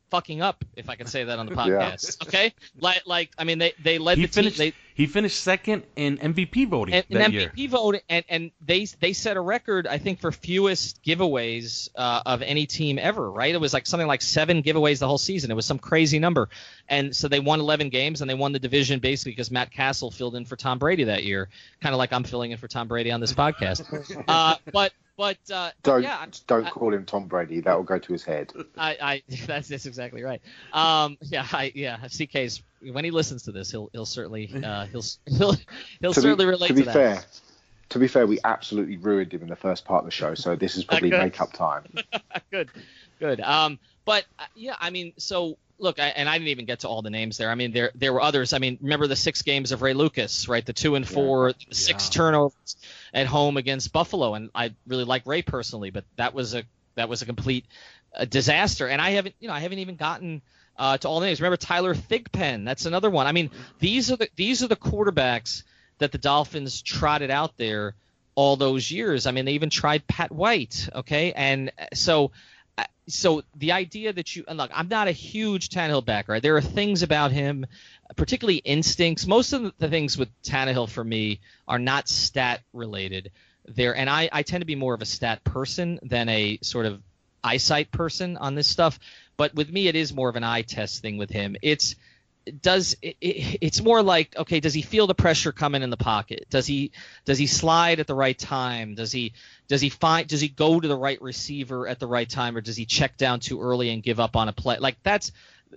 fucking up, if I can say that on the [LAUGHS] Yeah. podcast. Okay, like, like I mean, they they led He the finished. team. They, he finished second in MVP voting and, that and year. MVP vote, and and they they set a record, I think, for fewest giveaways uh, of any team ever. Right? It was like something like seven giveaways the whole season. It was some crazy number, and so they won 11 games and they won the division basically because Matt Cassel filled in for Tom Brady that year, kind of like I'm filling in for Tom Brady on this podcast. [LAUGHS] uh, but but uh, Don't yeah, don't I- call him Tom Brady. That will go to his head. I, I [LAUGHS] that's that's exactly right. Um, yeah, I, yeah. CK's when he listens to this, he'll he'll certainly [LAUGHS] uh, he'll [LAUGHS] he'll he'll to certainly be, relate to be that. fair, to be fair, we absolutely ruined him in the first part of the show. So this is [LAUGHS] probably make up time. good, good. Um, but uh, yeah, I mean, so look, I, and I didn't even get to all the names there. I mean, there there were others. I mean, remember the six games of Ray Lucas, right? The two and four, yeah. six yeah. turnovers at home against Buffalo, and I really like Ray personally, but that was a that was a complete uh, disaster. And I haven't, you know, I haven't even gotten uh, to all names. Remember Tyler Thigpen? That's another one. I mean, these are the these are the quarterbacks that the Dolphins trotted out there all those years. I mean, they even tried Pat White, okay, and uh, so so the idea that you and look, I'm not a huge Tannehill backer. There are things about him, particularly instincts. Most of the things with Tannehill for me are not stat related. There, and I, I tend to be more of a stat person than a sort of eyesight person on this stuff. But with me, it is more of an eye test thing with him. It's does it, it's more like okay does he feel the pressure coming in the pocket? Does he does he slide at the right time? Does he does he find does he go to the right receiver at the right time or does he check down too early and give up on a play? Like that's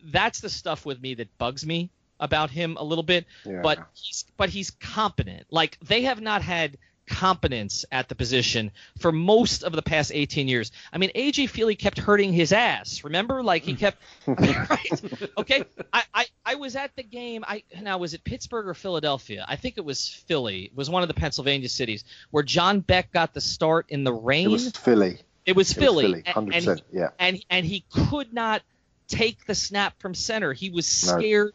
that's the stuff with me that bugs me about him a little bit. Yeah. but he's but he's competent. Like they have not had competence at the position for most of the past 18 years. I mean, AJ Feeley kept hurting his ass. Remember, like he hmm. kept. [LAUGHS] right? Okay, I, I I was at the game. I now was it Pittsburgh or Philadelphia? I think it was Philly. It was one of the Pennsylvania cities where John Beck got the start in the rain. It was Philly. It was it Philly. Was Philly. 100%. And, yeah. And and he could not take the snap from center. He was scared. No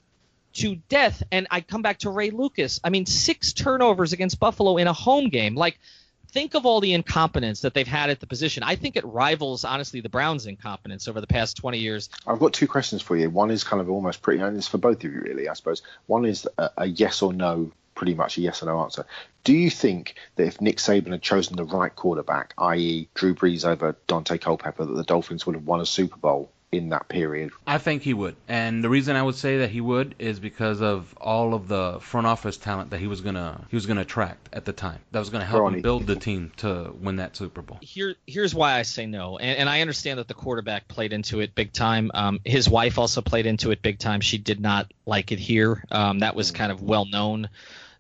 to death. And I come back to Ray Lucas. I mean, six turnovers against Buffalo in a home game. Like, think of all the incompetence that they've had at the position. I think it rivals, honestly, the Browns' incompetence over the past 20 years. I've got two questions for you. One is kind of almost pretty, and it's for both of you, really, I suppose. One is a, a yes or no, pretty much a yes or no answer. Do you think that if Nick Saban had chosen the right quarterback, i.e., Drew Brees over Daunte Culpepper, that the Dolphins would have won a Super Bowl in that period. I think he would. And the reason I would say that he would is because of all of the front office talent that he was gonna he was gonna attract at the time. That was gonna help Ronnie. him build the team to win that Super Bowl. Here here's why I say no. And, and I understand that the quarterback played into it big time. Um, his wife also played into it big time. She did not like it here. Um, that was kind of well known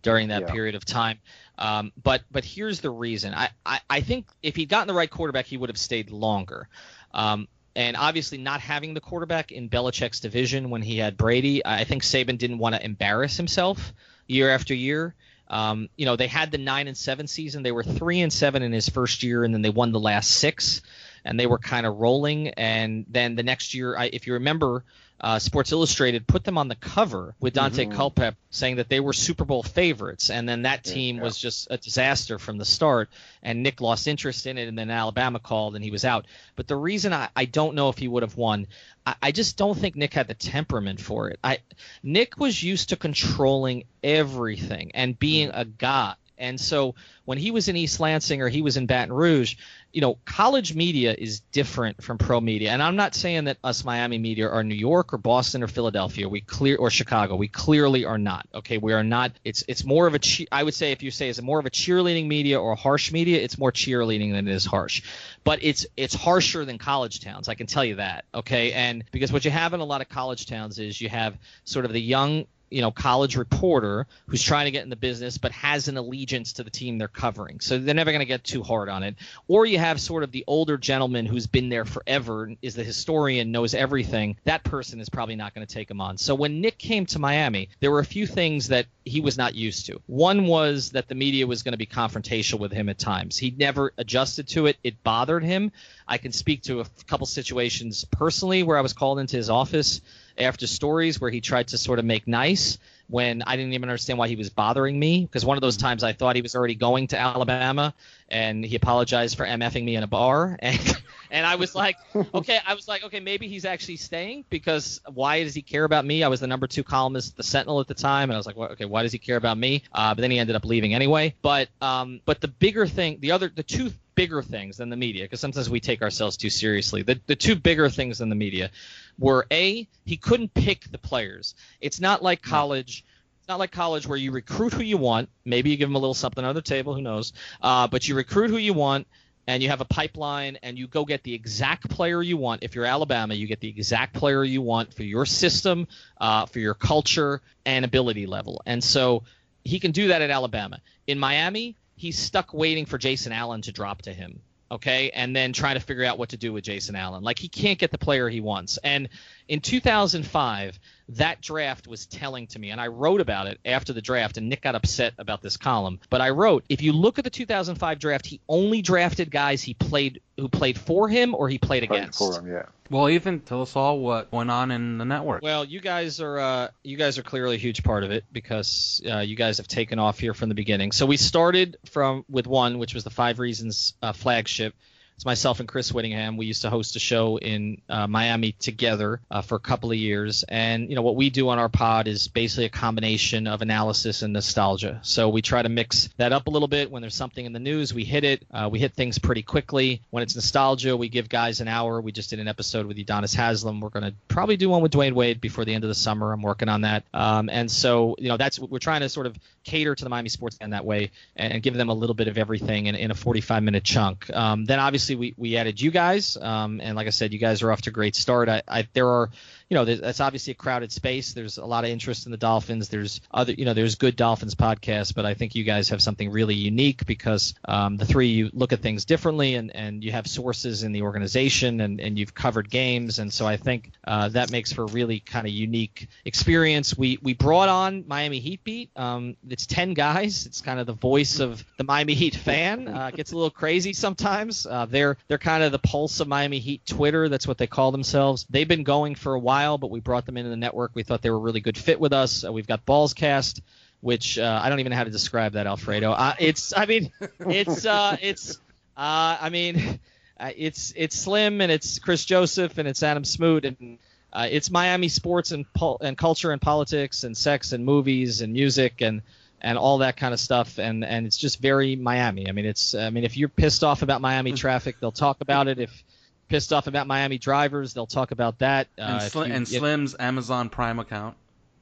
during that yeah. period of time. Um, but but here's the reason. I, I, I think if he'd gotten the right quarterback, he would have stayed longer. Um, and obviously not having the quarterback in Belichick's division when he had Brady, I think Saban didn't want to embarrass himself year after year. Um, you know, they had the nine and seven season. They were three and seven in his first year, and then they won the last six, and they were kind of rolling. And then the next year, I, if you remember, uh, Sports Illustrated put them on the cover with Daunte mm-hmm. Culpepper saying that they were Super Bowl favorites, and then that team yeah. was just a disaster from the start. And Nick lost interest in it, and then Alabama called, and he was out. But the reason I, I don't know if he would have won, I, I just don't think Nick had the temperament for it. I Nick was used to controlling everything and being mm. a god. And so when he was in East Lansing or he was in Baton Rouge, you know, college media is different from pro media. And I'm not saying that us Miami media are New York or Boston or Philadelphia. We clear or Chicago. We clearly are not. Okay, we are not. It's it's more of a. I would say if you say is it more of a cheerleading media or harsh media, it's more cheerleading than it is harsh. But it's it's harsher than college towns. I can tell you that. Okay, and because what you have in a lot of college towns is you have sort of the young you know college reporter who's trying to get in the business but has an allegiance to the team they're covering. So they're never going to get too hard on it. Or you have sort of the older gentleman who's been there forever is the historian knows everything. That person is probably not going to take him on. So when nick came to miami there were a few things that he was not used to. One was that the media was going to be confrontational with him at times. He never adjusted to it. It bothered him. I can speak to a couple situations personally where i was called into his office after stories where he tried to sort of make nice when I didn't even understand why he was bothering me. Because one of those times I thought he was already going to Alabama and he apologized for mfing me in a bar. [LAUGHS] And and I was like okay I was like okay maybe he's actually staying because why does he care about me? I was the number two columnist the Sentinel at the time. And I was like well, okay why does he care about me? Uh, but then he ended up leaving anyway. But um but the bigger thing the other the two bigger things than the media because sometimes we take ourselves too seriously the the two bigger things than the media were a he couldn't pick the players. It's not like college. It's not like college where you recruit who you want. Maybe you give them a little something under the table. Who knows? Uh, but you recruit who you want and you have a pipeline and you go get the exact player you want. If you're Alabama, you get the exact player you want for your system, uh, for your culture and ability level. And so he can do that at Alabama. In Miami, he's stuck waiting for Jason Allen to drop to him okay, and then try to figure out what to do with Jason Allen. Like he can't get the player he wants. And in 2005, that draft was telling to me, and I wrote about it after the draft, and Nick got upset about this column. But I wrote, if you look at the 2005 draft, he only drafted guys he played who played for him or he played, Played against. for him, yeah. Well, even tell us all what went on in the network. Well, you guys are uh, you guys are clearly a huge part of it because uh, you guys have taken off here from the beginning. So we started from with one, which was the Five Reasons uh, flagship. It's myself and Chris Wittyngham. We used to host a show in uh, Miami together uh, for a couple of years, and you know what we do on our pod is basically a combination of analysis and nostalgia. So we try to mix that up a little bit. When there's something in the news, we hit it. Uh, we hit things pretty quickly. When it's nostalgia, we give guys an hour. We just did an episode with Udonis Haslem. We're going to probably do one with Dwyane Wade before the end of the summer. I'm working on that. Um, and so you know that's we're trying to sort of cater to the Miami sports fan that way and, and give them a little bit of everything in, in a 45 minute chunk. Um, then obviously we, we added you guys, um, and like I said, you guys are off to a great start. I, I there are you know, that's obviously a crowded space. There's a lot of interest in the Dolphins. There's other, you know, there's good Dolphins podcasts, but I think you guys have something really unique because um, the three you look at things differently, and, and you have sources in the organization, and, and you've covered games, and so I think uh, that makes for a really kind of unique experience. We we brought on Miami Heat Beat. Um, it's ten guys. It's kind of the voice of the Miami Heat fan. Uh, it gets a little crazy sometimes. Uh, they're they're kind of the pulse of Miami Heat Twitter. That's what they call themselves. They've been going for a while, but we brought them into the network. We thought they were a really good fit with us. Uh, we've got Ballscast, which uh, I don't even know how to describe that, Alfredo. Uh, it's I mean [LAUGHS] it's uh, it's uh, I mean uh, it's it's Slim and it's Chris Joseph and it's Adam Smoot and uh, it's Miami sports and pol- and culture and politics and sex and movies and music and and all that kind of stuff and and it's just very Miami. I mean it's I mean if you're pissed off about Miami traffic, they'll talk about it. If pissed off about Miami drivers, they'll talk about that. Uh, and, if Sli- you- and if- Slim's Amazon Prime account.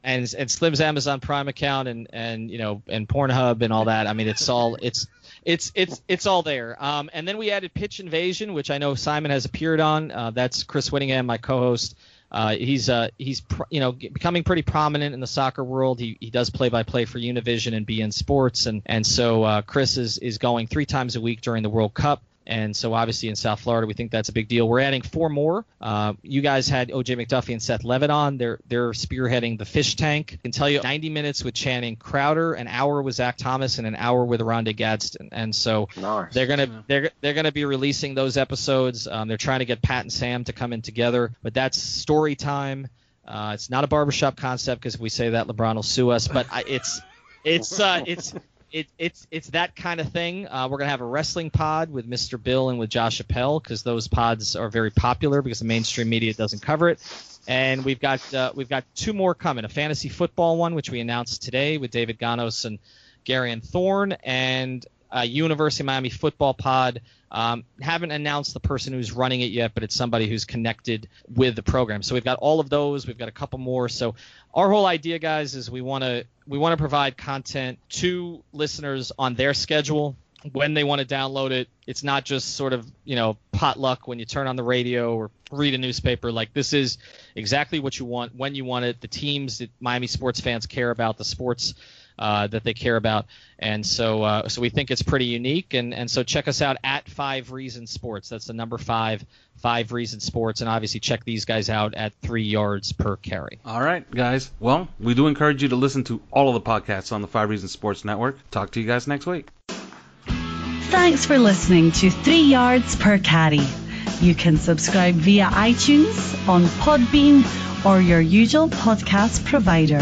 and and Slim's Amazon Prime account and and you know and Pornhub and all that. I mean, it's all it's it's it's it's all there. Um, and then we added Pitch Invasion, which I know Simon has appeared on. Uh, that's Chris Wittyngham, my co-host. Uh, he's uh, he's pr- you know becoming pretty prominent in the soccer world. He, he does play by play for Univision and beIN Sports, and and so uh, Chris is is going three times a week during the World Cup. And so, obviously, in South Florida, we think that's a big deal. We're adding four more. Uh, you guys had OJ McDuffie and Seth Levitt on. They're they're spearheading the Fish Tank. I can tell you, 90 minutes with Channing Crowder, an hour with Zach Thomas, and an hour with Oronde Gadsden. And so, Nice. they're gonna they're they're gonna be releasing those episodes. Um, they're trying to get Pat and Sam to come in together, but that's story time. Uh, it's not a barbershop concept because if we say that, LeBron will sue us. But I, it's it's uh, it's it, it's it's that kind of thing. Uh, we're gonna have a wrestling pod with Mr. Bill and with Josh Appel because those pods are very popular because the mainstream media doesn't cover it. And we've got uh, we've got two more coming: a fantasy football one, which we announced today with David Ganos and Gary and Thorne, and a University of Miami football pod. Um, haven't announced the person who's running it yet, but it's somebody who's connected with the program. So we've got all of those. We've got a couple more. So our whole idea, guys, is we want to we want to provide content to listeners on their schedule when they want to download it. It's not just sort of you know potluck when you turn on the radio or read a newspaper. Like this is exactly what you want when you want it. The teams that Miami sports fans care about, the sports uh, that they care about, and so uh, so we think it's pretty unique. And and so check us out at Five Reasons Sports. That's the number five, Five Reasons Sports, and obviously check these guys out at three yards per carry. All right, guys. Well, we do encourage you to listen to all of the podcasts on the Five Reasons Sports Network. Talk to you guys next week. Thanks for listening to Three Yards Per Carry. You can subscribe via iTunes, on Podbean, or your usual podcast provider.